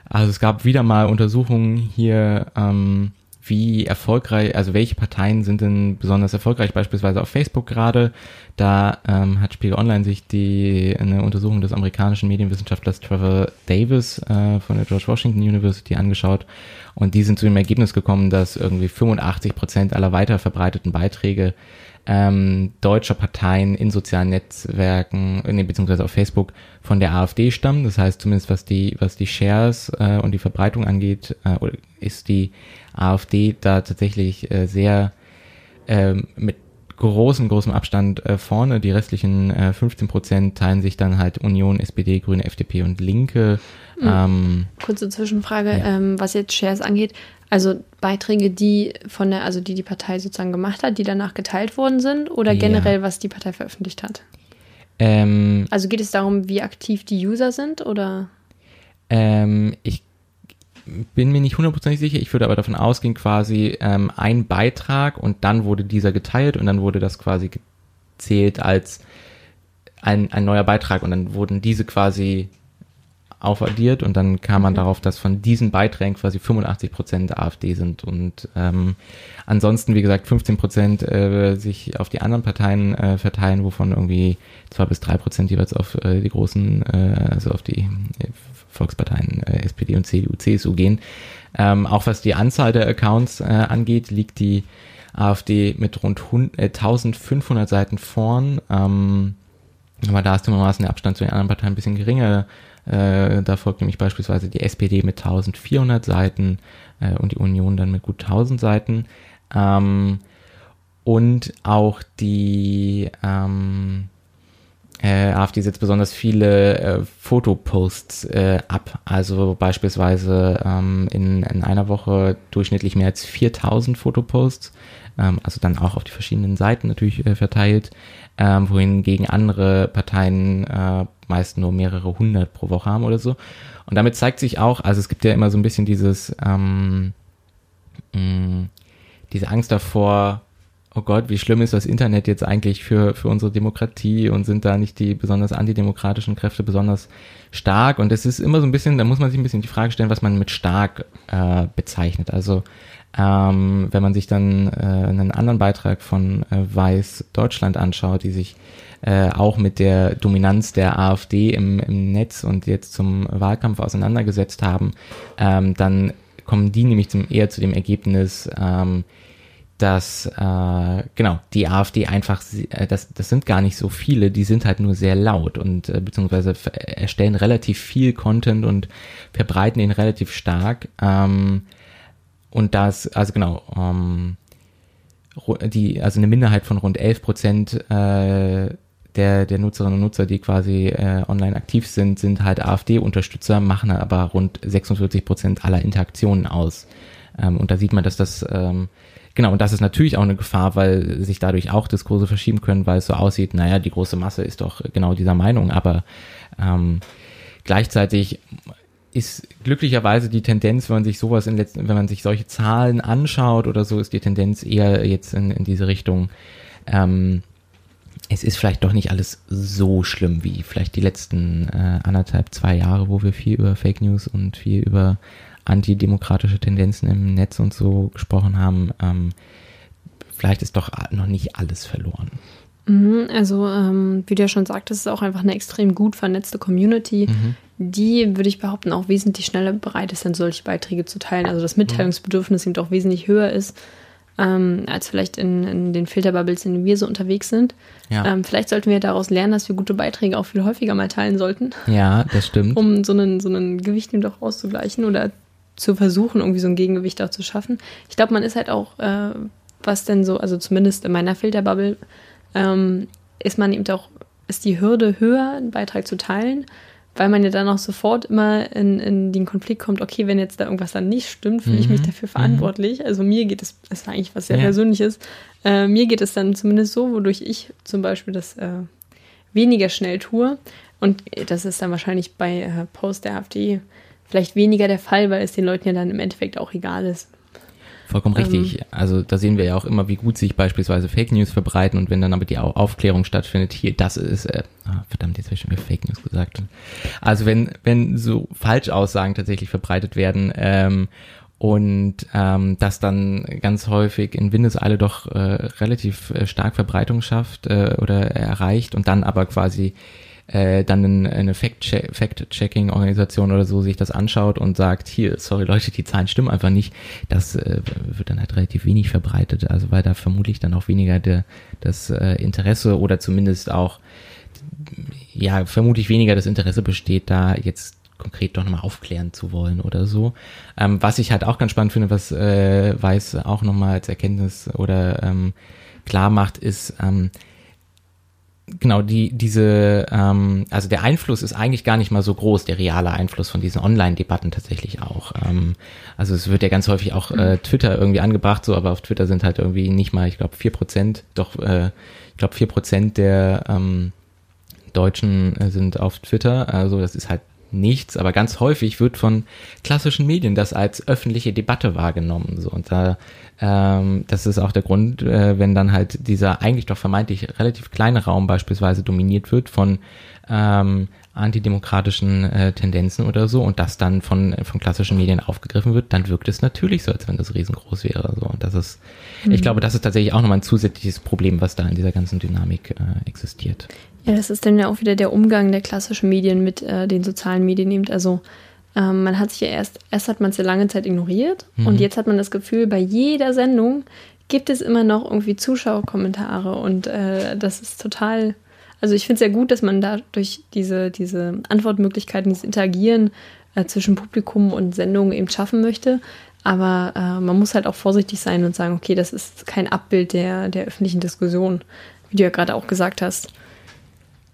also es gab wieder mal Untersuchungen hier, ähm, wie erfolgreich, also welche Parteien sind denn besonders erfolgreich, beispielsweise auf Facebook gerade. Da ähm, hat Spiegel Online sich die eine Untersuchung des amerikanischen Medienwissenschaftlers Trevor Davis äh, von der George Washington University angeschaut und die sind zu dem Ergebnis gekommen, dass irgendwie 85 Prozent aller weiter verbreiteten Beiträge ähm, deutscher Parteien in sozialen Netzwerken, äh, nee, beziehungsweise auf Facebook von der AfD stammen. Das heißt, zumindest was die, was die Shares äh, und die Verbreitung angeht, äh, ist die AfD da tatsächlich äh, sehr ähm, mit großem, großem Abstand äh, vorne. Die restlichen äh, 15 Prozent teilen sich dann halt Union, SPD, Grüne, FDP und Linke. Ähm, Kurze Zwischenfrage, Ja. ähm, was jetzt Shares angeht. Also Beiträge, die von der, also die die Partei sozusagen gemacht hat, die danach geteilt worden sind, oder Ja. generell, was die Partei veröffentlicht hat? ähm, Also geht es darum, wie aktiv die User sind, oder? Ähm, ich bin mir nicht hundertprozentig sicher, ich würde aber davon ausgehen, quasi ähm, ein Beitrag und dann wurde dieser geteilt und dann wurde das quasi gezählt als ein, ein neuer Beitrag und dann wurden diese quasi aufaddiert und dann kam man darauf, dass von diesen Beiträgen quasi 85 Prozent AfD sind und ähm, ansonsten, wie gesagt, 15 Prozent äh, sich auf die anderen Parteien äh, verteilen, wovon irgendwie zwei bis drei Prozent jeweils auf äh, die großen, äh, also auf die äh, Volksparteien äh, SPD und CDU, CSU gehen. Ähm, auch was die Anzahl der Accounts äh, angeht, liegt die AfD mit rund 100, äh, 1500 Seiten vorn. Ähm, aber da ist zugegebenermaßen der Abstand zu den anderen Parteien ein bisschen geringer. Äh, da folgt nämlich beispielsweise die SPD mit 1400 Seiten äh, und die Union dann mit gut 1000 Seiten. Ähm, und auch die ähm, äh, AfD setzt besonders viele äh, Fotoposts äh, ab. Also beispielsweise ähm, in, in einer Woche durchschnittlich mehr als 4000 Fotoposts. Ähm, also dann auch auf die verschiedenen Seiten natürlich äh, verteilt. Ähm, wohingegen andere Parteien äh, meist nur mehrere hundert pro Woche haben oder so. Und damit zeigt sich auch, also es gibt ja immer so ein bisschen dieses, ähm, mh, diese Angst davor, oh Gott, wie schlimm ist das Internet jetzt eigentlich für, für unsere Demokratie und sind da nicht die besonders antidemokratischen Kräfte besonders stark? Und es ist immer so ein bisschen, da muss man sich ein bisschen die Frage stellen, was man mit stark äh, bezeichnet. Also ähm, wenn man sich dann äh, einen anderen Beitrag von äh, Weiß Deutschland anschaut, die sich äh, auch mit der Dominanz der AfD im, im Netz und jetzt zum Wahlkampf auseinandergesetzt haben, ähm, dann kommen die nämlich zum, eher zu dem Ergebnis, ähm, dass äh, genau die AfD einfach äh, das das sind gar nicht so viele, die sind halt nur sehr laut und äh, beziehungsweise erstellen relativ viel Content und verbreiten ihn relativ stark ähm, und das also genau ähm, die also eine Minderheit von rund 11 Prozent äh, der der Nutzerinnen und Nutzer, die quasi äh, online aktiv sind, sind halt AfD-Unterstützer, machen aber rund 46 Prozent aller Interaktionen aus. Ähm, und da sieht man, dass das ähm, Genau, und das ist natürlich auch eine Gefahr, weil sich dadurch auch Diskurse verschieben können, weil es so aussieht, naja, die große Masse ist doch genau dieser Meinung, aber ähm, gleichzeitig ist glücklicherweise die Tendenz, wenn man sich sowas in letzten, wenn man sich solche Zahlen anschaut oder so, ist die Tendenz eher jetzt in, in diese Richtung, ähm, es ist vielleicht doch nicht alles so schlimm wie vielleicht die letzten äh, anderthalb, zwei Jahre, wo wir viel über Fake News und viel über antidemokratische Tendenzen im Netz und so gesprochen haben. Ähm, vielleicht ist doch noch nicht alles verloren. Mhm, Also, ähm, wie du ja schon sagtest, ist auch einfach eine extrem gut vernetzte Community, die, würde ich behaupten, auch wesentlich schneller bereit ist, dann solche Beiträge zu teilen. Also das Mitteilungsbedürfnis eben auch wesentlich höher ist, ähm, als vielleicht in, in den Filterbubbles, in denen wir so unterwegs sind. Ja. Ähm, vielleicht sollten wir daraus lernen, dass wir gute Beiträge auch viel häufiger mal teilen sollten, Ja, das stimmt. um so einen, so einen Gewicht eben doch auszugleichen oder zu versuchen, irgendwie so ein Gegengewicht auch zu schaffen. Ich glaube, man ist halt auch, äh, was denn so, also zumindest in meiner Filterbubble, ähm, ist man eben auch, ist die Hürde höher, einen Beitrag zu teilen, weil man ja dann auch sofort immer in, in den Konflikt kommt, okay, wenn jetzt da irgendwas dann nicht stimmt, fühle ich mich Mhm. dafür verantwortlich. Also mir geht es, das ist eigentlich was sehr Ja. Persönliches, äh, mir geht es dann zumindest so, wodurch ich zum Beispiel das äh, weniger schnell tue. Und das ist dann wahrscheinlich bei äh, Post der AfD vielleicht weniger der Fall, weil es den Leuten ja dann im Endeffekt auch egal ist. Vollkommen richtig. Also da sehen wir ja auch immer, wie gut sich beispielsweise Fake News verbreiten und wenn dann aber die Au- Aufklärung stattfindet, hier, das ist, äh, ah, verdammt, jetzt habe ich schon wieder Fake News gesagt. Also wenn, wenn so Falschaussagen tatsächlich verbreitet werden ähm, und ähm, das dann ganz häufig in Windeseile doch äh, relativ äh, stark Verbreitung schafft äh, oder erreicht und dann aber quasi äh, dann eine, eine Fact-Che- Fact-Checking-Organisation oder so sich das anschaut und sagt, hier, sorry Leute, die Zahlen stimmen einfach nicht, das äh, wird dann halt relativ wenig verbreitet, also weil da vermutlich dann auch weniger der, das äh, Interesse oder zumindest auch, ja, vermutlich weniger das Interesse besteht, da jetzt konkret doch nochmal aufklären zu wollen oder so. Ähm, was ich halt auch ganz spannend finde, was äh, Weiß auch nochmal als Erkenntnis oder ähm, klar macht, ist, ähm, genau, die, diese, ähm, also der Einfluss ist eigentlich gar nicht mal so groß, der reale Einfluss von diesen Online-Debatten tatsächlich auch. Ähm, also es wird ja ganz häufig auch äh, Twitter irgendwie angebracht, so, aber auf Twitter sind halt irgendwie nicht mal, ich glaube, vier Prozent, doch, äh, ich glaube, vier Prozent der ähm, Deutschen äh, sind auf Twitter, also das ist halt nichts, aber ganz häufig wird von klassischen Medien das als öffentliche Debatte wahrgenommen. So und da ähm, das ist auch der Grund, äh, wenn dann halt dieser eigentlich doch vermeintlich relativ kleine Raum beispielsweise dominiert wird von ähm, antidemokratischen äh, Tendenzen oder so und das dann von von klassischen Medien aufgegriffen wird, dann wirkt es natürlich so, als wenn das riesengroß wäre. So und das ist, ich glaube, das ist tatsächlich auch nochmal ein zusätzliches Problem, was da in dieser ganzen Dynamik äh, existiert. Ja, das ist dann ja auch wieder der Umgang der klassischen Medien mit äh, den sozialen Medien eben. Also ähm, man hat sich ja erst, erst hat man es ja lange Zeit ignoriert und jetzt hat man das Gefühl, bei jeder Sendung gibt es immer noch irgendwie Zuschauerkommentare und äh, das ist total, also ich finde es sehr gut, dass man da durch diese, diese Antwortmöglichkeiten, dieses Interagieren äh, zwischen Publikum und Sendung eben schaffen möchte. Aber äh, man muss halt auch vorsichtig sein und sagen, okay, das ist kein Abbild der, der öffentlichen Diskussion, wie du ja gerade auch gesagt hast.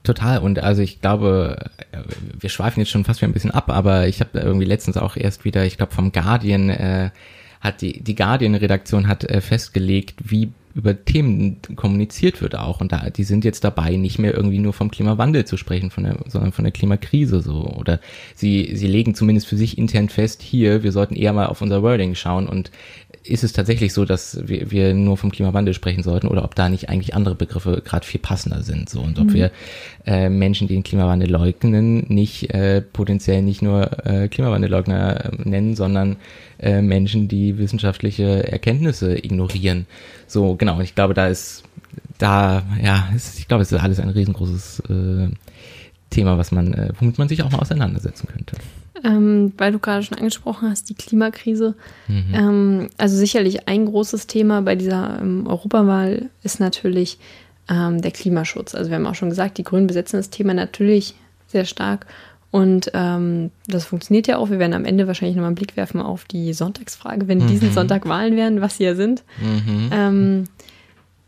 Total. Und also ich glaube, äh, wir schweifen jetzt schon fast wieder ein bisschen ab, aber ich habe irgendwie letztens auch erst wieder, ich glaube vom Guardian äh, hat die die Guardian-Redaktion hat äh, festgelegt, wie über Themen kommuniziert wird auch. Und da die sind jetzt dabei, nicht mehr irgendwie nur vom Klimawandel zu sprechen, von der, sondern von der Klimakrise so. Oder sie sie legen zumindest für sich intern fest, hier wir sollten eher mal auf unser Wording schauen. Und ist es tatsächlich so, dass wir, wir nur vom Klimawandel sprechen sollten oder ob da nicht eigentlich andere Begriffe gerade viel passender sind so und ob wir äh, Menschen, die den Klimawandel leugnen, nicht äh, potenziell nicht nur äh, Klimawandelleugner äh, nennen, sondern äh, Menschen, die wissenschaftliche Erkenntnisse ignorieren. So genau. Und ich glaube, da ist da ja, es, ich glaube, es ist alles ein riesengroßes äh, Thema, was man, äh, womit man sich auch mal auseinandersetzen könnte. Ähm, weil du gerade schon angesprochen hast, die Klimakrise. Ähm, also sicherlich ein großes Thema bei dieser ähm, Europawahl ist natürlich ähm, der Klimaschutz. Also wir haben auch schon gesagt, die Grünen besetzen das Thema natürlich sehr stark. Und ähm, das funktioniert ja auch. Wir werden am Ende wahrscheinlich nochmal einen Blick werfen auf die Sonntagsfrage, wenn diesen Sonntag Wahlen werden, was sie ja sind. Ähm,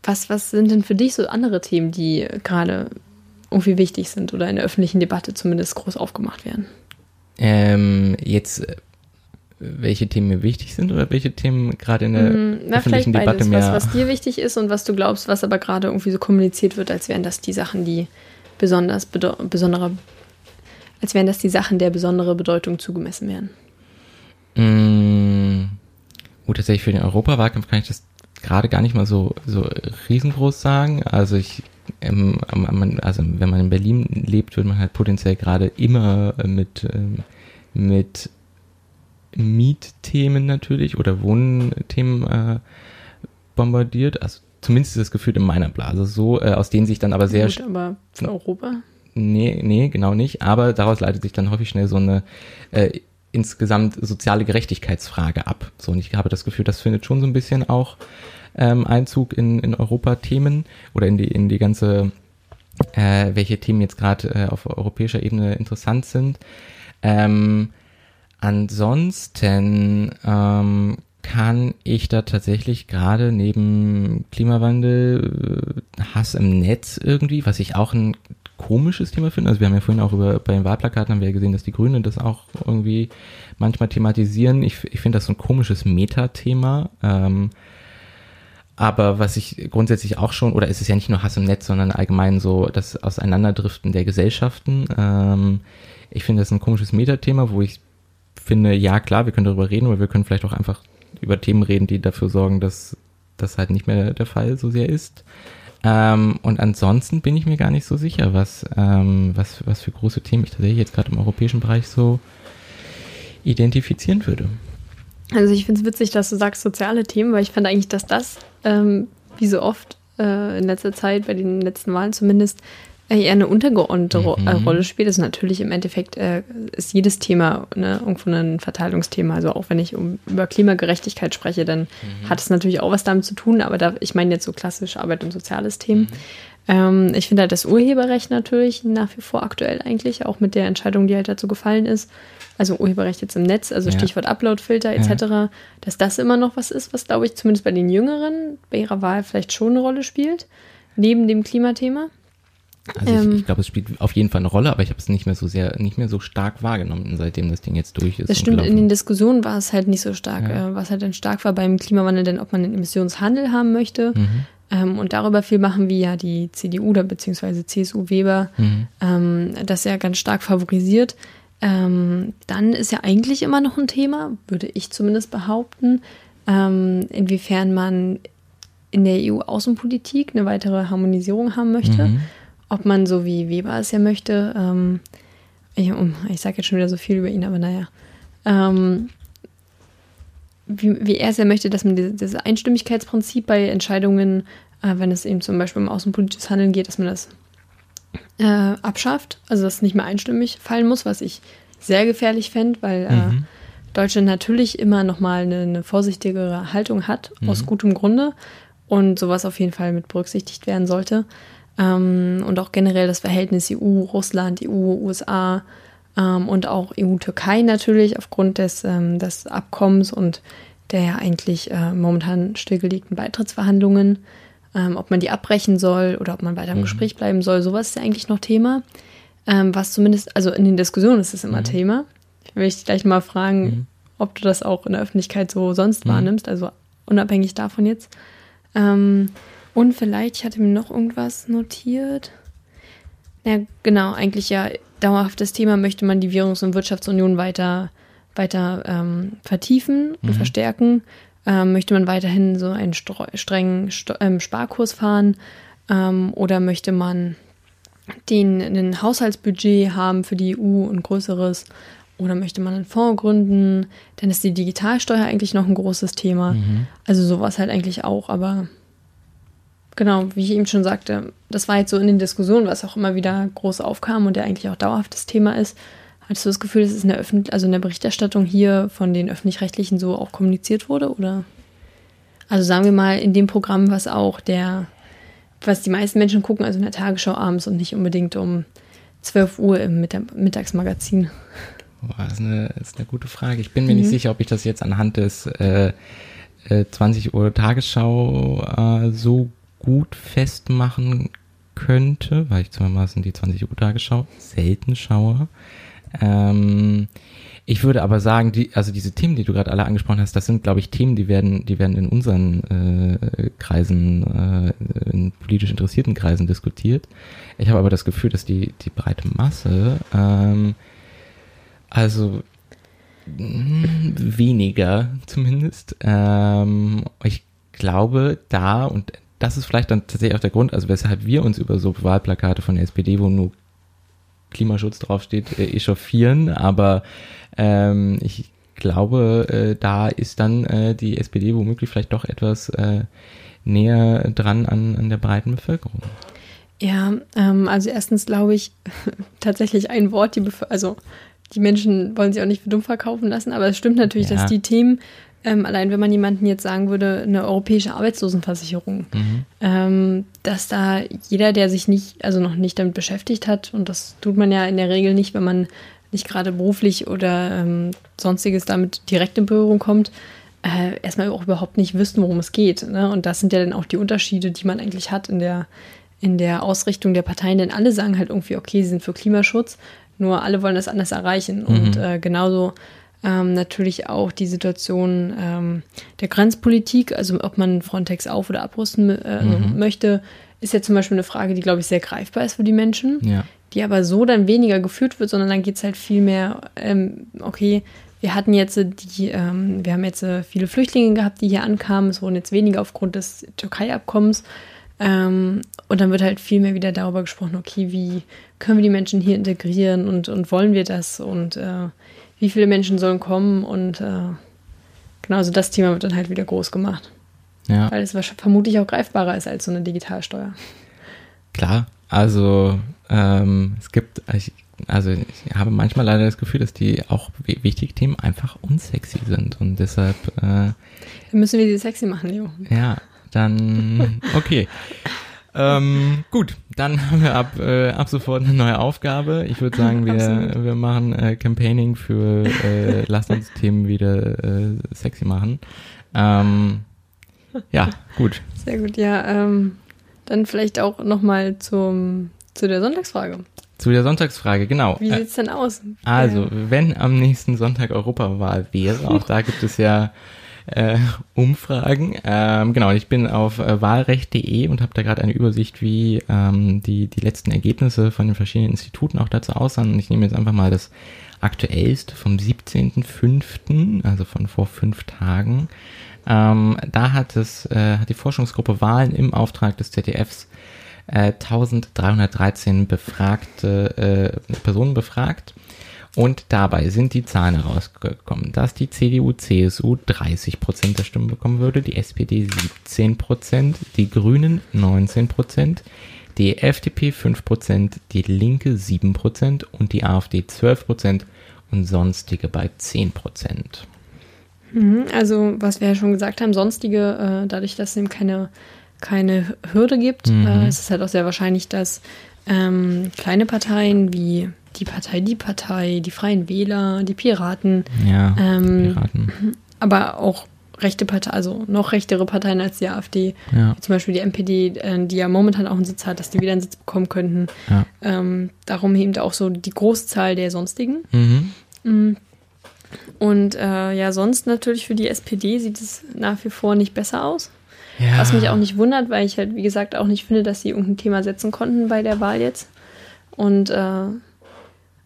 was, was sind denn für dich so andere Themen, die gerade irgendwie wichtig sind oder in der öffentlichen Debatte zumindest groß aufgemacht werden? Ähm, jetzt, äh, welche Themen mir wichtig sind oder welche Themen gerade in der Mm, Na, vielleicht öffentlichen Debatte beides, mehr. was, was dir wichtig ist und was du glaubst, was aber gerade irgendwie so kommuniziert wird, als wären das die Sachen, die besonders besondere, als wären das die Sachen, der besondere Bedeutung zugemessen werden. Mm, gut, tatsächlich für den Europawahlkampf kann ich das gerade gar nicht mal so, so riesengroß sagen. Also ich, ähm, man, also wenn man in Berlin lebt, wird man halt potenziell gerade immer äh, mit, ähm, mit Mietthemen natürlich oder Wohnthemen äh, bombardiert. Also zumindest ist das Gefühl in meiner Blase so, äh, aus denen sich dann aber sehr Gut, aber für Europa. Nee, nee, genau nicht. Aber daraus leitet sich dann häufig schnell so eine äh, insgesamt soziale Gerechtigkeitsfrage ab. So, und ich habe das Gefühl, das findet schon so ein bisschen auch ähm, Einzug in, in Europa-Themen oder in die, in die ganze, äh, welche Themen jetzt gerade äh, auf europäischer Ebene interessant sind. Ähm, ansonsten ähm, kann ich da tatsächlich gerade neben Klimawandel, äh, Hass im Netz irgendwie, was ich auch ein komisches Thema finde. Also wir haben ja vorhin auch über bei den Wahlplakaten haben wir ja gesehen, dass die Grünen das auch irgendwie manchmal thematisieren. Ich, ich finde das so ein komisches Metathema. Ähm, aber was ich grundsätzlich auch schon, oder es ist ja nicht nur Hass im Netz, sondern allgemein so das Auseinanderdriften der Gesellschaften. Ähm, ich finde das ein komisches Metathema, wo ich finde, ja klar, wir können darüber reden, aber wir können vielleicht auch einfach über Themen reden, die dafür sorgen, dass das halt nicht mehr der Fall so sehr ist. Ähm, und ansonsten bin ich mir gar nicht so sicher, was, ähm, was, was für große Themen ich tatsächlich jetzt gerade im europäischen Bereich so identifizieren würde. Also ich finde es witzig, dass du sagst soziale Themen, weil ich fand eigentlich, dass das, ähm, wie so oft äh, in letzter Zeit, bei den letzten Wahlen zumindest, äh, eher eine untergeordnete mhm. Äh, Rolle spielt. Also natürlich im Endeffekt äh, ist jedes Thema ne, irgendwo ein Verteilungsthema. Also auch wenn ich um, über Klimagerechtigkeit spreche, dann mhm. hat es natürlich auch was damit zu tun, aber da, ich meine jetzt so klassisch Arbeit und soziales Themen. Mhm. Ähm, ich finde halt das Urheberrecht natürlich nach wie vor aktuell eigentlich, auch mit der Entscheidung, die halt dazu gefallen ist. Also Urheberrecht jetzt im Netz, also ja. Stichwort Uploadfilter etc., ja. dass das immer noch was ist, was glaube ich zumindest bei den Jüngeren bei ihrer Wahl vielleicht schon eine Rolle spielt, neben dem Klimathema. Also ähm, ich, ich glaube, es spielt auf jeden Fall eine Rolle, aber ich habe es nicht mehr so sehr, nicht mehr so stark wahrgenommen, seitdem das Ding jetzt durch ist. Das stimmt, in den Diskussionen war es halt nicht so stark. Ja. Äh, was halt dann stark war beim Klimawandel, denn ob man einen Emissionshandel haben möchte. Mhm. Ähm, und darüber viel machen wie ja die CDU oder beziehungsweise CSU Weber, mhm. ähm, das ja ganz stark favorisiert. Ähm, dann ist ja eigentlich immer noch ein Thema, würde ich zumindest behaupten, ähm, inwiefern man in der EU-Außenpolitik eine weitere Harmonisierung haben möchte. Mhm ob man so wie Weber es ja möchte, ähm, ich, ich sage jetzt schon wieder so viel über ihn, aber naja, ähm, wie, wie er es ja möchte, dass man diese, dieses Einstimmigkeitsprinzip bei Entscheidungen, äh, wenn es eben zum Beispiel um außenpolitisches Handeln geht, dass man das äh, abschafft, also dass es nicht mehr einstimmig fallen muss, was ich sehr gefährlich fände, weil äh, mhm. Deutschland natürlich immer nochmal eine, eine vorsichtigere Haltung hat, mhm. aus gutem Grunde und sowas auf jeden Fall mit berücksichtigt werden sollte ähm, und auch generell das Verhältnis EU, Russland, EU, USA ähm, und auch EU-Türkei natürlich aufgrund des, ähm, des Abkommens und der ja eigentlich äh, momentan stillgelegten Beitrittsverhandlungen, ähm, ob man die abbrechen soll oder ob man weiter im mhm. Gespräch bleiben soll, sowas ist ja eigentlich noch Thema. Ähm, was zumindest, also in den Diskussionen ist es immer mhm. Thema. Ich will dich gleich mal fragen, mhm. ob du das auch in der Öffentlichkeit so sonst mhm. wahrnimmst, also unabhängig davon jetzt. Ähm, und vielleicht, ich hatte mir noch irgendwas notiert. Ja, genau, eigentlich ja dauerhaftes Thema möchte man die Währungs- und Wirtschaftsunion weiter, weiter ähm, vertiefen und mhm. verstärken. Ähm, möchte man weiterhin so einen strengen St ähm, Sparkurs fahren ähm, oder möchte man den ein Haushaltsbudget haben für die EU und größeres oder möchte man einen Fonds gründen? Dann ist die Digitalsteuer eigentlich noch ein großes Thema. Mhm. Also sowas halt eigentlich auch, aber Genau, wie ich eben schon sagte, das war jetzt so in den Diskussionen, was auch immer wieder groß aufkam und der eigentlich auch dauerhaftes Thema ist. Hattest du das Gefühl, dass es in der, Öffentlich also in der Berichterstattung hier von den Öffentlich-Rechtlichen so auch kommuniziert wurde? Oder? Also sagen wir mal in dem Programm, was auch der, was die meisten Menschen gucken, also in der Tagesschau abends und nicht unbedingt um 12 Uhr im Mittagsmagazin. Boah, das ist eine, das ist eine gute Frage. Ich bin mir mhm. nicht sicher, ob ich das jetzt anhand des äh, 20 äh, Uhr Tagesschau äh, so gut festmachen könnte, weil ich zumeist die 20 Uhr Tagesschau selten schaue. Ähm, ich würde aber sagen, die, also diese Themen, die du gerade alle angesprochen hast, das sind, glaube ich, Themen, die werden, die werden in unseren äh, Kreisen, äh, in politisch interessierten Kreisen diskutiert. Ich habe aber das Gefühl, dass die, die breite Masse, ähm, also mh, weniger zumindest. Ähm, ich glaube, da, und das ist vielleicht dann tatsächlich auch der Grund, also weshalb wir uns über so Wahlplakate von der SPD, wo nur Klimaschutz draufsteht, äh, echauffieren. Aber ähm, ich glaube, äh, da ist dann äh, die SPD womöglich vielleicht doch etwas äh, näher dran an, an der breiten Bevölkerung. Ja, ähm, also erstens glaube ich <laughs> tatsächlich ein Wort, die Bef also die Menschen wollen sich auch nicht für dumm verkaufen lassen, aber es stimmt natürlich, ja. dass die Themen ähm, allein wenn man jemanden jetzt sagen würde, eine europäische Arbeitslosenversicherung, mhm. ähm, dass da jeder, der sich nicht, also noch nicht damit beschäftigt hat, und das tut man ja in der Regel nicht, wenn man nicht gerade beruflich oder ähm, sonstiges damit direkt in Berührung kommt, äh, erstmal auch überhaupt nicht wissen, worum es geht. Ne? Und das sind ja dann auch die Unterschiede, die man eigentlich hat in der, in der Ausrichtung der Parteien, denn alle sagen halt irgendwie, okay, sie sind für Klimaschutz, nur alle wollen das anders erreichen. Und äh, genauso ähm, natürlich auch die Situation ähm, der Grenzpolitik, also ob man Frontex auf- oder abrüsten äh, möchte, ist ja zum Beispiel eine Frage, die, glaube ich, sehr greifbar ist für die Menschen, Ja. die aber so dann weniger geführt wird, sondern dann geht es halt viel mehr, ähm, okay, wir hatten jetzt äh, die, ähm, wir haben jetzt äh, viele Flüchtlinge gehabt, die hier ankamen, es wurden jetzt weniger aufgrund des Türkei-Abkommens. Ähm, und dann wird halt viel mehr wieder darüber gesprochen, okay, wie können wir die Menschen hier integrieren und, und wollen wir das und äh, wie viele Menschen sollen kommen und äh, genau, also das Thema wird dann halt wieder groß gemacht, Ja. weil es vermutlich auch greifbarer ist als so eine Digitalsteuer. Klar, also ähm, es gibt, ich, also ich habe manchmal leider das Gefühl, dass die auch wi- wichtige Themen einfach unsexy sind und deshalb, äh, Dann müssen wir sie sexy machen, Leo. ja, dann, okay. ähm, gut, dann haben wir ab, äh, ab sofort eine neue Aufgabe. Ich würde sagen, wir, Absolut. wir machen äh, Campaigning für äh, Lasst uns Themen wieder äh, sexy machen. Ähm, ja, gut. Sehr gut, ja. Ähm, dann vielleicht auch nochmal zum zu der Sonntagsfrage. Zu der Sonntagsfrage, genau. Wie Äh, sieht's denn aus? Also, wenn am nächsten Sonntag Europawahl wäre, auch da gibt es ja äh, Umfragen. Ähm, genau, ich bin auf äh, wahlrecht.de und habe da gerade eine Übersicht, wie ähm, die, die letzten Ergebnisse von den verschiedenen Instituten auch dazu aussahen. Und ich nehme jetzt einfach mal das aktuellste vom 17.05., also von vor fünf Tagen. Ähm, da hat es, äh, hat die Forschungsgruppe Wahlen im Auftrag des ZDFs äh, 1313 befragte äh, Personen befragt. Und dabei sind die Zahlen herausgekommen, dass die CDU, CSU 30 Prozent der Stimmen bekommen würde, die SPD 17 Prozent, die Grünen 19 Prozent, die FDP 5 Prozent, die Linke 7 Prozent und die AfD 12 Prozent und sonstige bei 10 Prozent. Mhm, Also, was wir ja schon gesagt haben, sonstige, äh, dadurch, dass es eben keine, keine Hürde gibt, Mhm. äh, ist es halt auch sehr wahrscheinlich, dass ähm, kleine Parteien wie die Partei Die Partei, die Freien Wähler, die Piraten, Ja, Ähm, Piraten. aber auch rechte Parteien, also noch rechtere Parteien als die AfD, Ja. zum Beispiel die NPD, äh, die ja momentan auch einen Sitz hat, dass die wieder einen Sitz bekommen könnten. Ja. Ähm, darum eben auch so die Großzahl der sonstigen. Mhm. Und äh, ja, sonst natürlich für die SPD sieht es nach wie vor nicht besser aus. Ja. Was mich auch nicht wundert, weil ich halt, wie gesagt, auch nicht finde, dass sie irgendein Thema setzen konnten bei der Wahl jetzt. Und äh,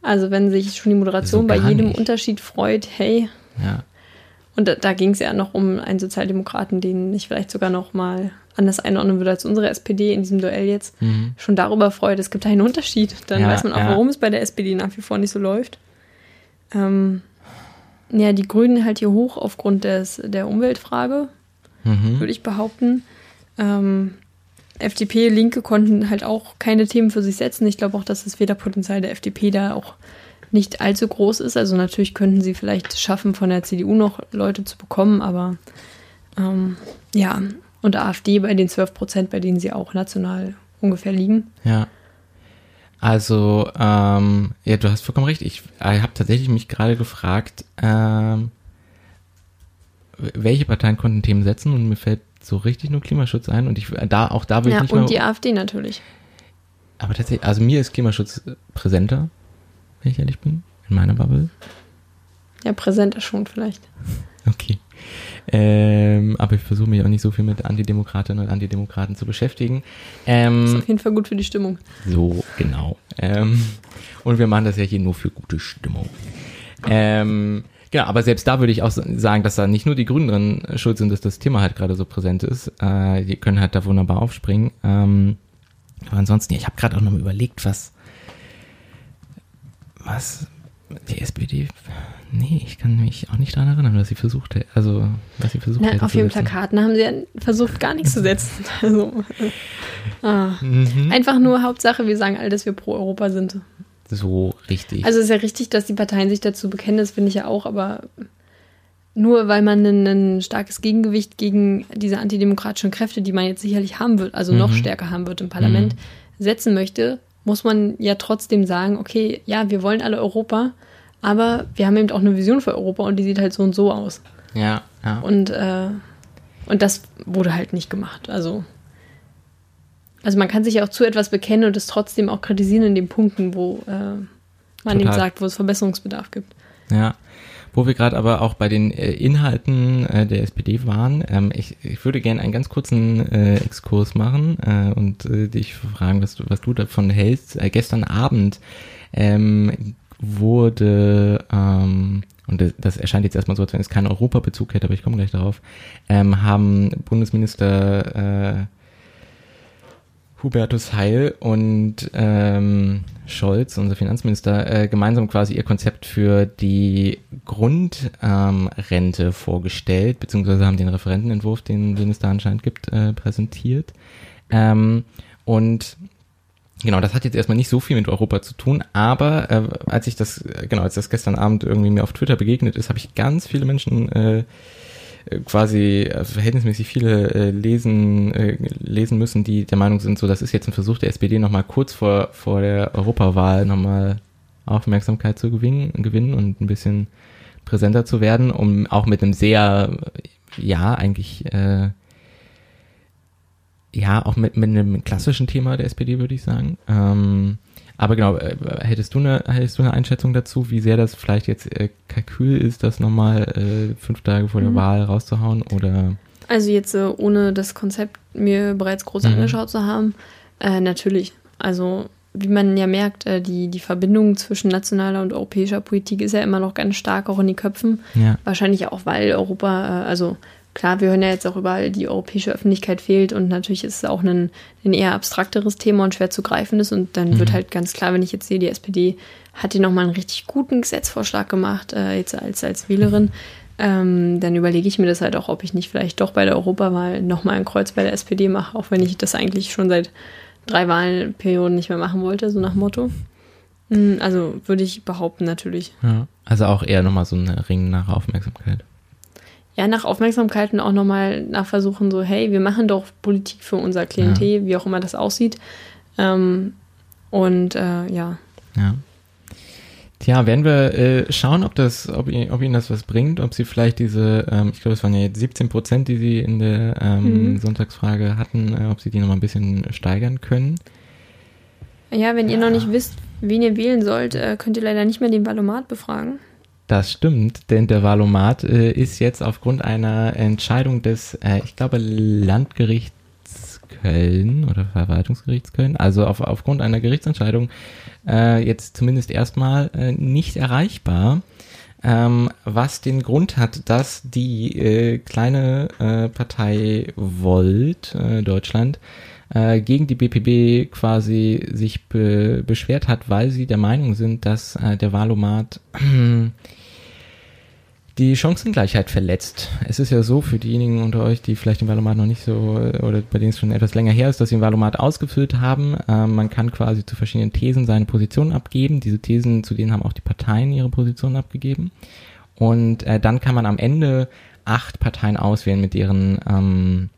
also wenn sich schon die Moderation So bei jedem nicht. Unterschied freut, hey, Ja. und da, da ging es ja noch um einen Sozialdemokraten, den ich vielleicht sogar noch mal anders einordnen würde als unsere SPD in diesem Duell jetzt, schon darüber freut, es gibt einen Unterschied. Dann Mhm. Ja, weiß man auch, ja. warum es bei der SPD nach wie vor nicht so läuft. Ähm, ja, die Grünen halt hier hoch aufgrund des, der Umweltfrage, Mhm. würde ich behaupten. Ähm, FDP, Linke konnten halt auch keine Themen für sich setzen. Ich glaube auch, dass das Wählerpotenzial der FDP da auch nicht allzu groß ist. Also natürlich könnten sie vielleicht schaffen, von der CDU noch Leute zu bekommen, aber ähm, ja, und AfD bei den 12 Prozent, bei denen sie auch national ungefähr liegen. Ja. Also, ähm, ja, du hast vollkommen recht. Ich, ich habe tatsächlich mich gerade gefragt, ähm, welche Parteien konnten Themen setzen und mir fällt so richtig nur Klimaschutz ein und ich da auch da will ich Ja, nicht und mal, die AfD natürlich. aber tatsächlich, also mir ist Klimaschutz präsenter, wenn ich ehrlich bin, in meiner Bubble. Ja, präsenter schon vielleicht. <laughs> Okay. Ähm, aber ich versuche mich auch nicht so viel mit Antidemokratinnen und Antidemokraten zu beschäftigen. Ähm, Ist auf jeden Fall gut für die Stimmung. So, genau. Ähm, und wir machen das ja hier nur für gute Stimmung. Ähm, genau, aber selbst da würde ich auch sagen, dass da nicht nur die Grünen drin schuld sind, dass das Thema halt gerade so präsent ist. Äh, die können halt da wunderbar aufspringen. Ähm, aber ansonsten, ja, ich habe gerade auch noch mal überlegt, was, was die SPD, nee, ich kann mich auch nicht daran erinnern, was sie versucht hätte, also, was sie versucht Na, auf ihren. Plakaten haben sie ja versucht, gar nichts zu setzen. <laughs> Also, äh, ah. Mhm. Einfach nur Hauptsache, wir sagen alle, dass wir pro Europa sind. So richtig. Also es ist ja richtig, dass die Parteien sich dazu bekennen, das finde ich ja auch, aber nur weil man ein, ein starkes Gegengewicht gegen diese antidemokratischen Kräfte, die man jetzt sicherlich haben wird, also noch stärker haben wird im Parlament, setzen möchte, muss man ja trotzdem sagen, okay, ja, wir wollen alle Europa, aber wir haben eben auch eine Vision für Europa und die sieht halt so und so aus. ja, ja. Und, äh, und das wurde halt nicht gemacht. Also Also man kann sich ja auch zu etwas bekennen und es trotzdem auch kritisieren in den Punkten, wo äh, man Total. eben sagt, wo es Verbesserungsbedarf gibt. Ja. Wo wir gerade aber auch bei den äh, Inhalten äh, der SPD waren, ähm, ich, ich würde gerne einen ganz kurzen äh, Exkurs machen äh, und äh, dich fragen, was du, was du davon hältst. Äh, gestern Abend ähm, wurde, ähm, und das, erscheint jetzt erstmal so, als wenn es keinen Europabezug hätte, aber ich komme gleich darauf, ähm, haben Bundesminister äh, Hubertus Heil und ähm, Scholz, unser Finanzminister, äh, gemeinsam quasi ihr Konzept für die Grundrente ähm, vorgestellt, beziehungsweise haben den Referentenentwurf, den, den es da anscheinend gibt, äh, präsentiert. Ähm, und Genau, das hat jetzt erstmal nicht so viel mit Europa zu tun, aber äh, als ich das, äh, genau, als das gestern Abend irgendwie mir auf Twitter begegnet ist, habe ich ganz viele Menschen äh, quasi äh, verhältnismäßig viele äh, lesen, äh, lesen müssen, die der Meinung sind, so das ist jetzt ein Versuch der SPD nochmal kurz vor, vor der Europawahl nochmal Aufmerksamkeit zu gewinnen, gewinnen und ein bisschen präsenter zu werden, um auch mit einem sehr, ja, eigentlich äh, ja, auch mit, mit einem klassischen Thema der SPD, würde ich sagen. Ähm, aber genau, äh, hättest du eine, hättest du eine Einschätzung dazu, wie sehr das vielleicht jetzt äh, Kalkül ist, das nochmal äh, fünf Tage vor der mhm. Wahl rauszuhauen oder? Also jetzt äh, ohne das Konzept mir bereits groß mhm. angeschaut zu haben, äh, natürlich. Also wie man ja merkt, äh, die, die Verbindung zwischen nationaler und europäischer Politik ist ja immer noch ganz stark auch in den Köpfen. Ja. Wahrscheinlich auch, weil Europa, also klar, wir hören ja jetzt auch überall, die europäische Öffentlichkeit fehlt und natürlich ist es auch ein, ein eher abstrakteres Thema und schwer zu greifendes und dann mhm. wird halt ganz klar, wenn ich jetzt sehe, die SPD hat hier nochmal einen richtig guten Gesetzvorschlag gemacht, äh, jetzt als, als Wählerin, ähm, dann überlege ich mir das halt auch, ob ich nicht vielleicht doch bei der Europawahl nochmal ein Kreuz bei der SPD mache, auch wenn ich das eigentlich schon seit drei Wahlperioden nicht mehr machen wollte, so nach Motto. Mm, also würde ich behaupten, natürlich. Ja, also auch eher nochmal so ein Ring nach Aufmerksamkeit ja, nach Aufmerksamkeit und auch nochmal nach versuchen, so, hey, wir machen doch Politik für unser Klientel, ja. wie auch immer das aussieht. Ähm, und äh, ja. Ja. Tja, werden wir äh, schauen, ob das, ob, ob Ihnen das was bringt, ob Sie vielleicht diese, ähm, ich glaube, es waren ja jetzt 17 Prozent, die Sie in der ähm, mhm. Sonntagsfrage hatten, äh, ob Sie die nochmal ein bisschen steigern können. Ja, wenn ihr noch nicht wisst, wen ihr wählen sollt, äh, könnt ihr leider nicht mehr den Valomat befragen. Das stimmt, denn der Valomat äh, ist jetzt aufgrund einer Entscheidung des, äh, ich glaube, Landgerichts Köln oder Verwaltungsgerichts Köln, also auf, aufgrund einer Gerichtsentscheidung äh, jetzt zumindest erstmal äh, nicht erreichbar. Ähm, was den Grund hat, dass die äh, kleine äh, Partei Volt Deutschland äh, gegen die BPB quasi sich be beschwert hat, weil sie der Meinung sind, dass äh, der Wahlomat <clears throat> die Chancengleichheit verletzt. Es ist ja so für diejenigen unter euch, die vielleicht den Valomat noch nicht so oder bei denen es schon etwas länger her ist, dass sie den Valomat ausgefüllt haben. Ähm, man kann quasi zu verschiedenen Thesen seine Position abgeben. Diese Thesen, zu denen haben auch die Parteien ihre Position abgegeben. Und äh, dann kann man am Ende acht Parteien auswählen, mit deren ähm,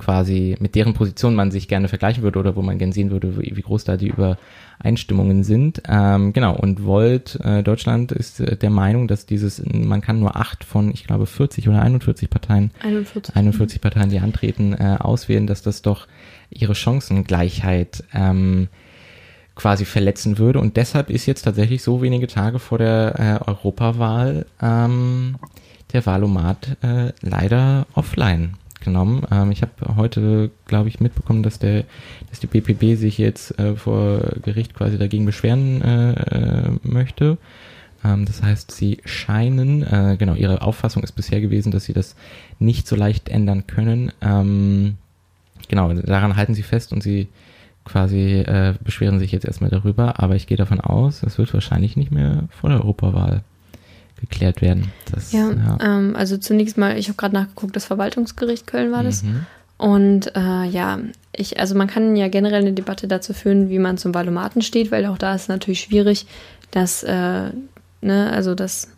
quasi mit deren Position man sich gerne vergleichen würde oder wo man gerne sehen würde, wie, groß da die Übereinstimmungen sind. Ähm, genau, und Volt äh, Deutschland ist äh, der Meinung, dass dieses, man kann nur acht von, ich glaube, 40 oder 41 Parteien, 41, 41 Parteien, die antreten, äh, auswählen, dass das doch ihre Chancengleichheit ähm, quasi verletzen würde. Und deshalb ist jetzt tatsächlich so wenige Tage vor der äh, Europawahl ähm, der Wahlomat äh, leider offline genommen. Ähm, ich habe heute, glaube ich, mitbekommen, dass der, dass die BPB sich jetzt äh, vor Gericht quasi dagegen beschweren äh, äh, möchte. Ähm, das heißt, sie scheinen, äh, genau, ihre Auffassung ist bisher gewesen, dass sie das nicht so leicht ändern können. Ähm, genau, daran halten sie fest und sie quasi äh, beschweren sich jetzt erstmal darüber, aber ich gehe davon aus, es wird wahrscheinlich nicht mehr vor der Europawahl geklärt werden. Das, ja, ja. Ähm, also zunächst mal, ich habe gerade nachgeguckt, das Verwaltungsgericht Köln war das. Mhm. Und äh, ja, ich, also man kann ja generell eine Debatte dazu führen, wie man zum Valomaten steht, weil auch da ist natürlich schwierig, dass, äh, ne, also das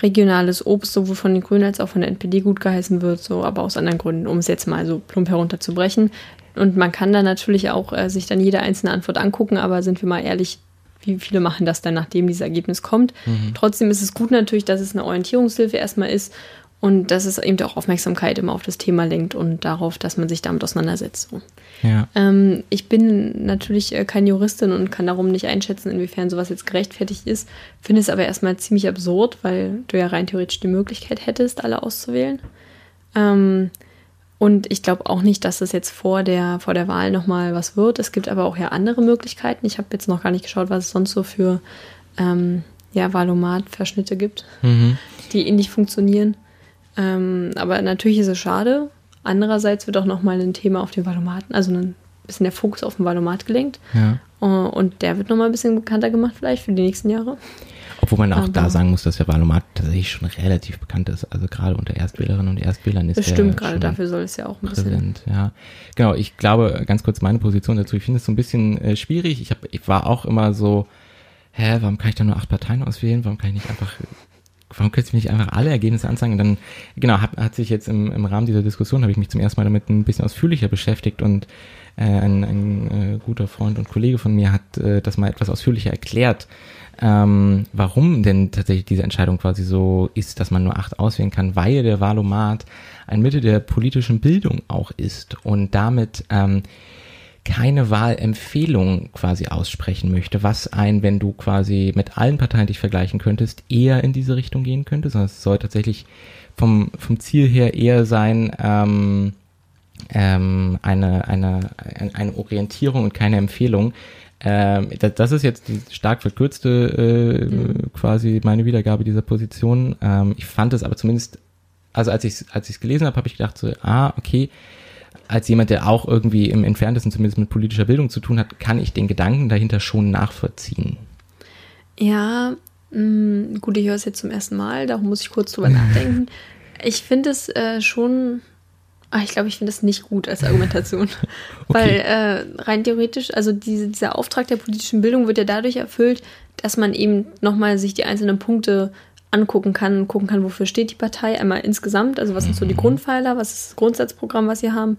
regionales Obst sowohl von den Grünen als auch von der NPD gut geheißen wird, so aber aus anderen Gründen, um es jetzt mal so plump herunterzubrechen. Und man kann da natürlich auch äh, sich dann jede einzelne Antwort angucken, aber sind wir mal ehrlich, wie viele machen das dann, nachdem dieses Ergebnis kommt. Mhm. Trotzdem ist es gut natürlich, dass es eine Orientierungshilfe erstmal ist Und dass es eben auch Aufmerksamkeit immer auf das Thema lenkt und darauf, dass man sich damit auseinandersetzt. Ja. Ähm, ich bin natürlich äh, keine Juristin und kann darum nicht einschätzen, inwiefern sowas jetzt gerechtfertigt ist. Finde es aber erstmal ziemlich absurd, weil du ja rein theoretisch die Möglichkeit hättest, alle auszuwählen. Ähm, und ich glaube auch nicht, dass das jetzt vor der, vor der Wahl nochmal was wird. Es gibt aber auch ja andere Möglichkeiten. Ich habe jetzt noch gar nicht geschaut, was es sonst so für ähm, ja, Valomat-Verschnitte gibt, Mhm. die ähnlich funktionieren. Ähm, aber natürlich ist es schade. Andererseits wird auch nochmal ein Thema auf den Valomaten, also ein bisschen der Fokus auf den Valomat gelenkt. Ja. Uh, Und der wird nochmal ein bisschen bekannter gemacht, vielleicht für die nächsten Jahre. Obwohl man auch Aber- da sagen muss, dass der Valomat tatsächlich schon relativ bekannt ist. Also gerade unter Erstwählerinnen und Erstwählern ist Das der stimmt, gerade dafür soll es ja auch ein bisschen. präsent. Ja, genau. Ich glaube, ganz kurz meine Position dazu. Ich finde es so ein bisschen äh, schwierig. Ich, hab, ich war auch immer so, hä, warum kann ich da nur acht Parteien auswählen? Warum kann ich nicht einfach, warum können Sie nicht einfach alle Ergebnisse anzeigen? Und dann, genau, hat, hat sich jetzt im, im Rahmen dieser Diskussion, habe ich mich zum ersten Mal damit ein bisschen ausführlicher beschäftigt und äh, ein, ein äh, guter Freund und Kollege von mir hat äh, das mal etwas ausführlicher erklärt, ähm, warum denn tatsächlich diese Entscheidung quasi so ist, dass man nur acht auswählen kann, weil der Wahlomat ein Mittel der politischen Bildung auch ist und damit ähm, keine Wahlempfehlung quasi aussprechen möchte, was ein, wenn du quasi mit allen Parteien dich vergleichen könntest, eher in diese Richtung gehen könnte, sondern es soll tatsächlich vom, vom Ziel her eher sein, ähm, ähm, eine, eine, ein- eine Orientierung und keine Empfehlung. Ähm, das, ist jetzt die stark verkürzte äh, quasi meine Wiedergabe dieser Position. Ähm, ich fand es aber zumindest, also als ich als ich es gelesen habe, habe ich gedacht so, ah okay, als jemand, der auch irgendwie im entferntesten zumindest mit politischer Bildung zu tun hat, kann ich den Gedanken dahinter schon nachvollziehen. Ja, mh, gut, ich höre es jetzt zum ersten Mal, darum muss ich kurz drüber nachdenken. <laughs> Ich finde es äh, schon, ah, ich glaube, ich finde es nicht gut als Argumentation. <laughs> Weil äh, rein theoretisch, also diese, dieser Auftrag der politischen Bildung wird ja dadurch erfüllt, dass man eben nochmal sich die einzelnen Punkte angucken kann, gucken kann, wofür steht die Partei, einmal insgesamt, also was sind so die Grundpfeiler, was ist das Grundsatzprogramm, was sie haben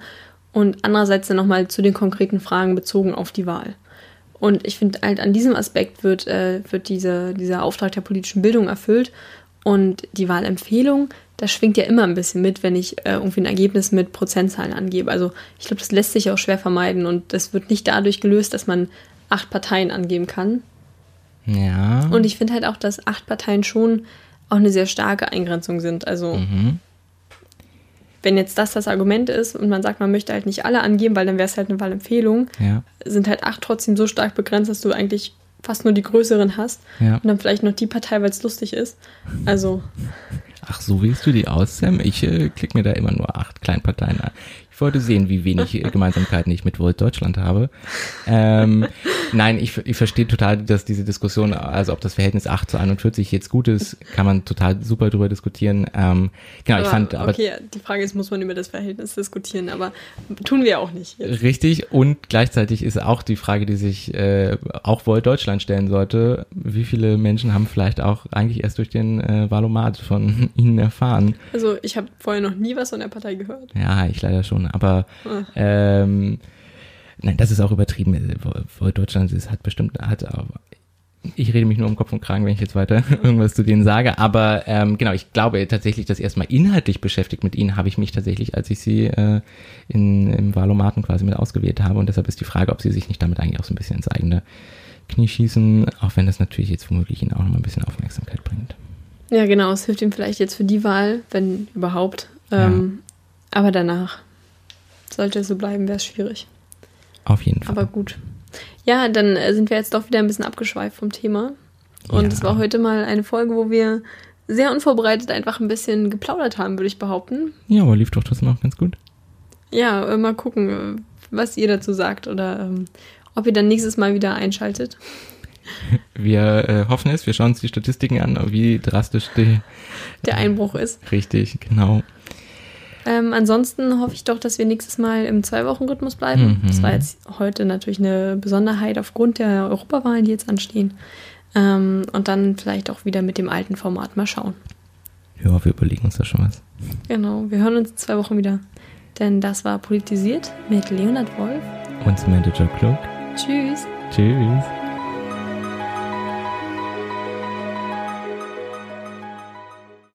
und andererseits dann nochmal zu den konkreten Fragen bezogen auf die Wahl. Und ich finde halt an diesem Aspekt wird, äh, wird diese, dieser Auftrag der politischen Bildung erfüllt. Und die Wahlempfehlung, das schwingt ja immer ein bisschen mit, wenn ich äh, irgendwie ein Ergebnis mit Prozentzahlen angebe. Also ich glaube, das lässt sich auch schwer vermeiden und das wird nicht dadurch gelöst, dass man acht Parteien angeben kann. Ja. Und ich finde halt auch, dass acht Parteien schon auch eine sehr starke Eingrenzung sind. Also mhm. wenn jetzt das das Argument ist und man sagt, man möchte halt nicht alle angeben, weil dann wäre es halt eine Wahlempfehlung, Ja. sind halt acht trotzdem so stark begrenzt, dass du eigentlich fast nur die größeren hast. Ja. Und dann vielleicht noch die Partei, weil es lustig ist. Also, Ach, so wählst du die aus, Sam? Ich äh, klick mir da immer nur acht Kleinparteien an. Ich wollte sehen, wie wenig <laughs> Gemeinsamkeiten ich mit Volt Deutschland habe. Ähm, nein, ich, ich verstehe total, dass diese Diskussion, also ob das Verhältnis 8 zu 41 jetzt gut ist, kann man total super drüber diskutieren. Ähm, genau, ich aber, fand, aber okay, die Frage ist, muss man über das Verhältnis diskutieren, aber tun wir auch nicht. Jetzt. Richtig und gleichzeitig ist auch die Frage, die sich äh, auch Volt Deutschland stellen sollte, wie viele Menschen haben vielleicht auch eigentlich erst durch den äh, Valomat von <laughs> ihnen erfahren? Also, ich habe vorher noch nie was von der Partei gehört. Ja, ich leider schon, aber Ah. ähm, nein, das ist auch übertrieben. Deutschland ist hat bestimmt hat auch, ich rede mich nur um Kopf und Kragen, wenn ich jetzt weiter <laughs> irgendwas zu denen sage. Aber ähm, genau, ich glaube tatsächlich, dass erstmal inhaltlich beschäftigt mit ihnen habe ich mich tatsächlich, als ich sie äh, in, im Wahlomaten quasi mit ausgewählt habe. Und deshalb ist die Frage, ob sie sich nicht damit eigentlich auch so ein bisschen ins eigene Knie schießen, auch wenn das natürlich jetzt womöglich ihnen auch noch mal ein bisschen Aufmerksamkeit bringt. Ja, genau, es hilft ihm vielleicht jetzt für die Wahl, wenn überhaupt. Ähm, Aber danach sollte es so bleiben, wäre es schwierig. Auf jeden Fall. Aber gut. Ja, dann äh, sind wir jetzt doch wieder ein bisschen abgeschweift vom Thema. Und Ja. es war heute mal eine Folge, wo wir sehr unvorbereitet einfach ein bisschen geplaudert haben, würde ich behaupten. ja, aber lief doch trotzdem auch ganz gut. Ja, äh, mal gucken, äh, was ihr dazu sagt oder ähm, ob ihr dann nächstes Mal wieder einschaltet. Wir äh, hoffen es, wir schauen uns die Statistiken an, wie drastisch die Der Einbruch ist. richtig, genau. Ähm, ansonsten hoffe ich doch, dass wir nächstes Mal im Zwei-Wochen-Rhythmus bleiben. Mhm. Das war jetzt heute natürlich eine Besonderheit aufgrund der Europawahlen, die jetzt anstehen. Ähm, und dann vielleicht auch wieder mit dem alten Format mal schauen. Ja, wir überlegen uns da schon was. Genau, wir hören uns in zwei Wochen wieder. Denn das war Politisiert mit Leonard Wolf. Und Samantha Joe Cloak. Tschüss. Tschüss.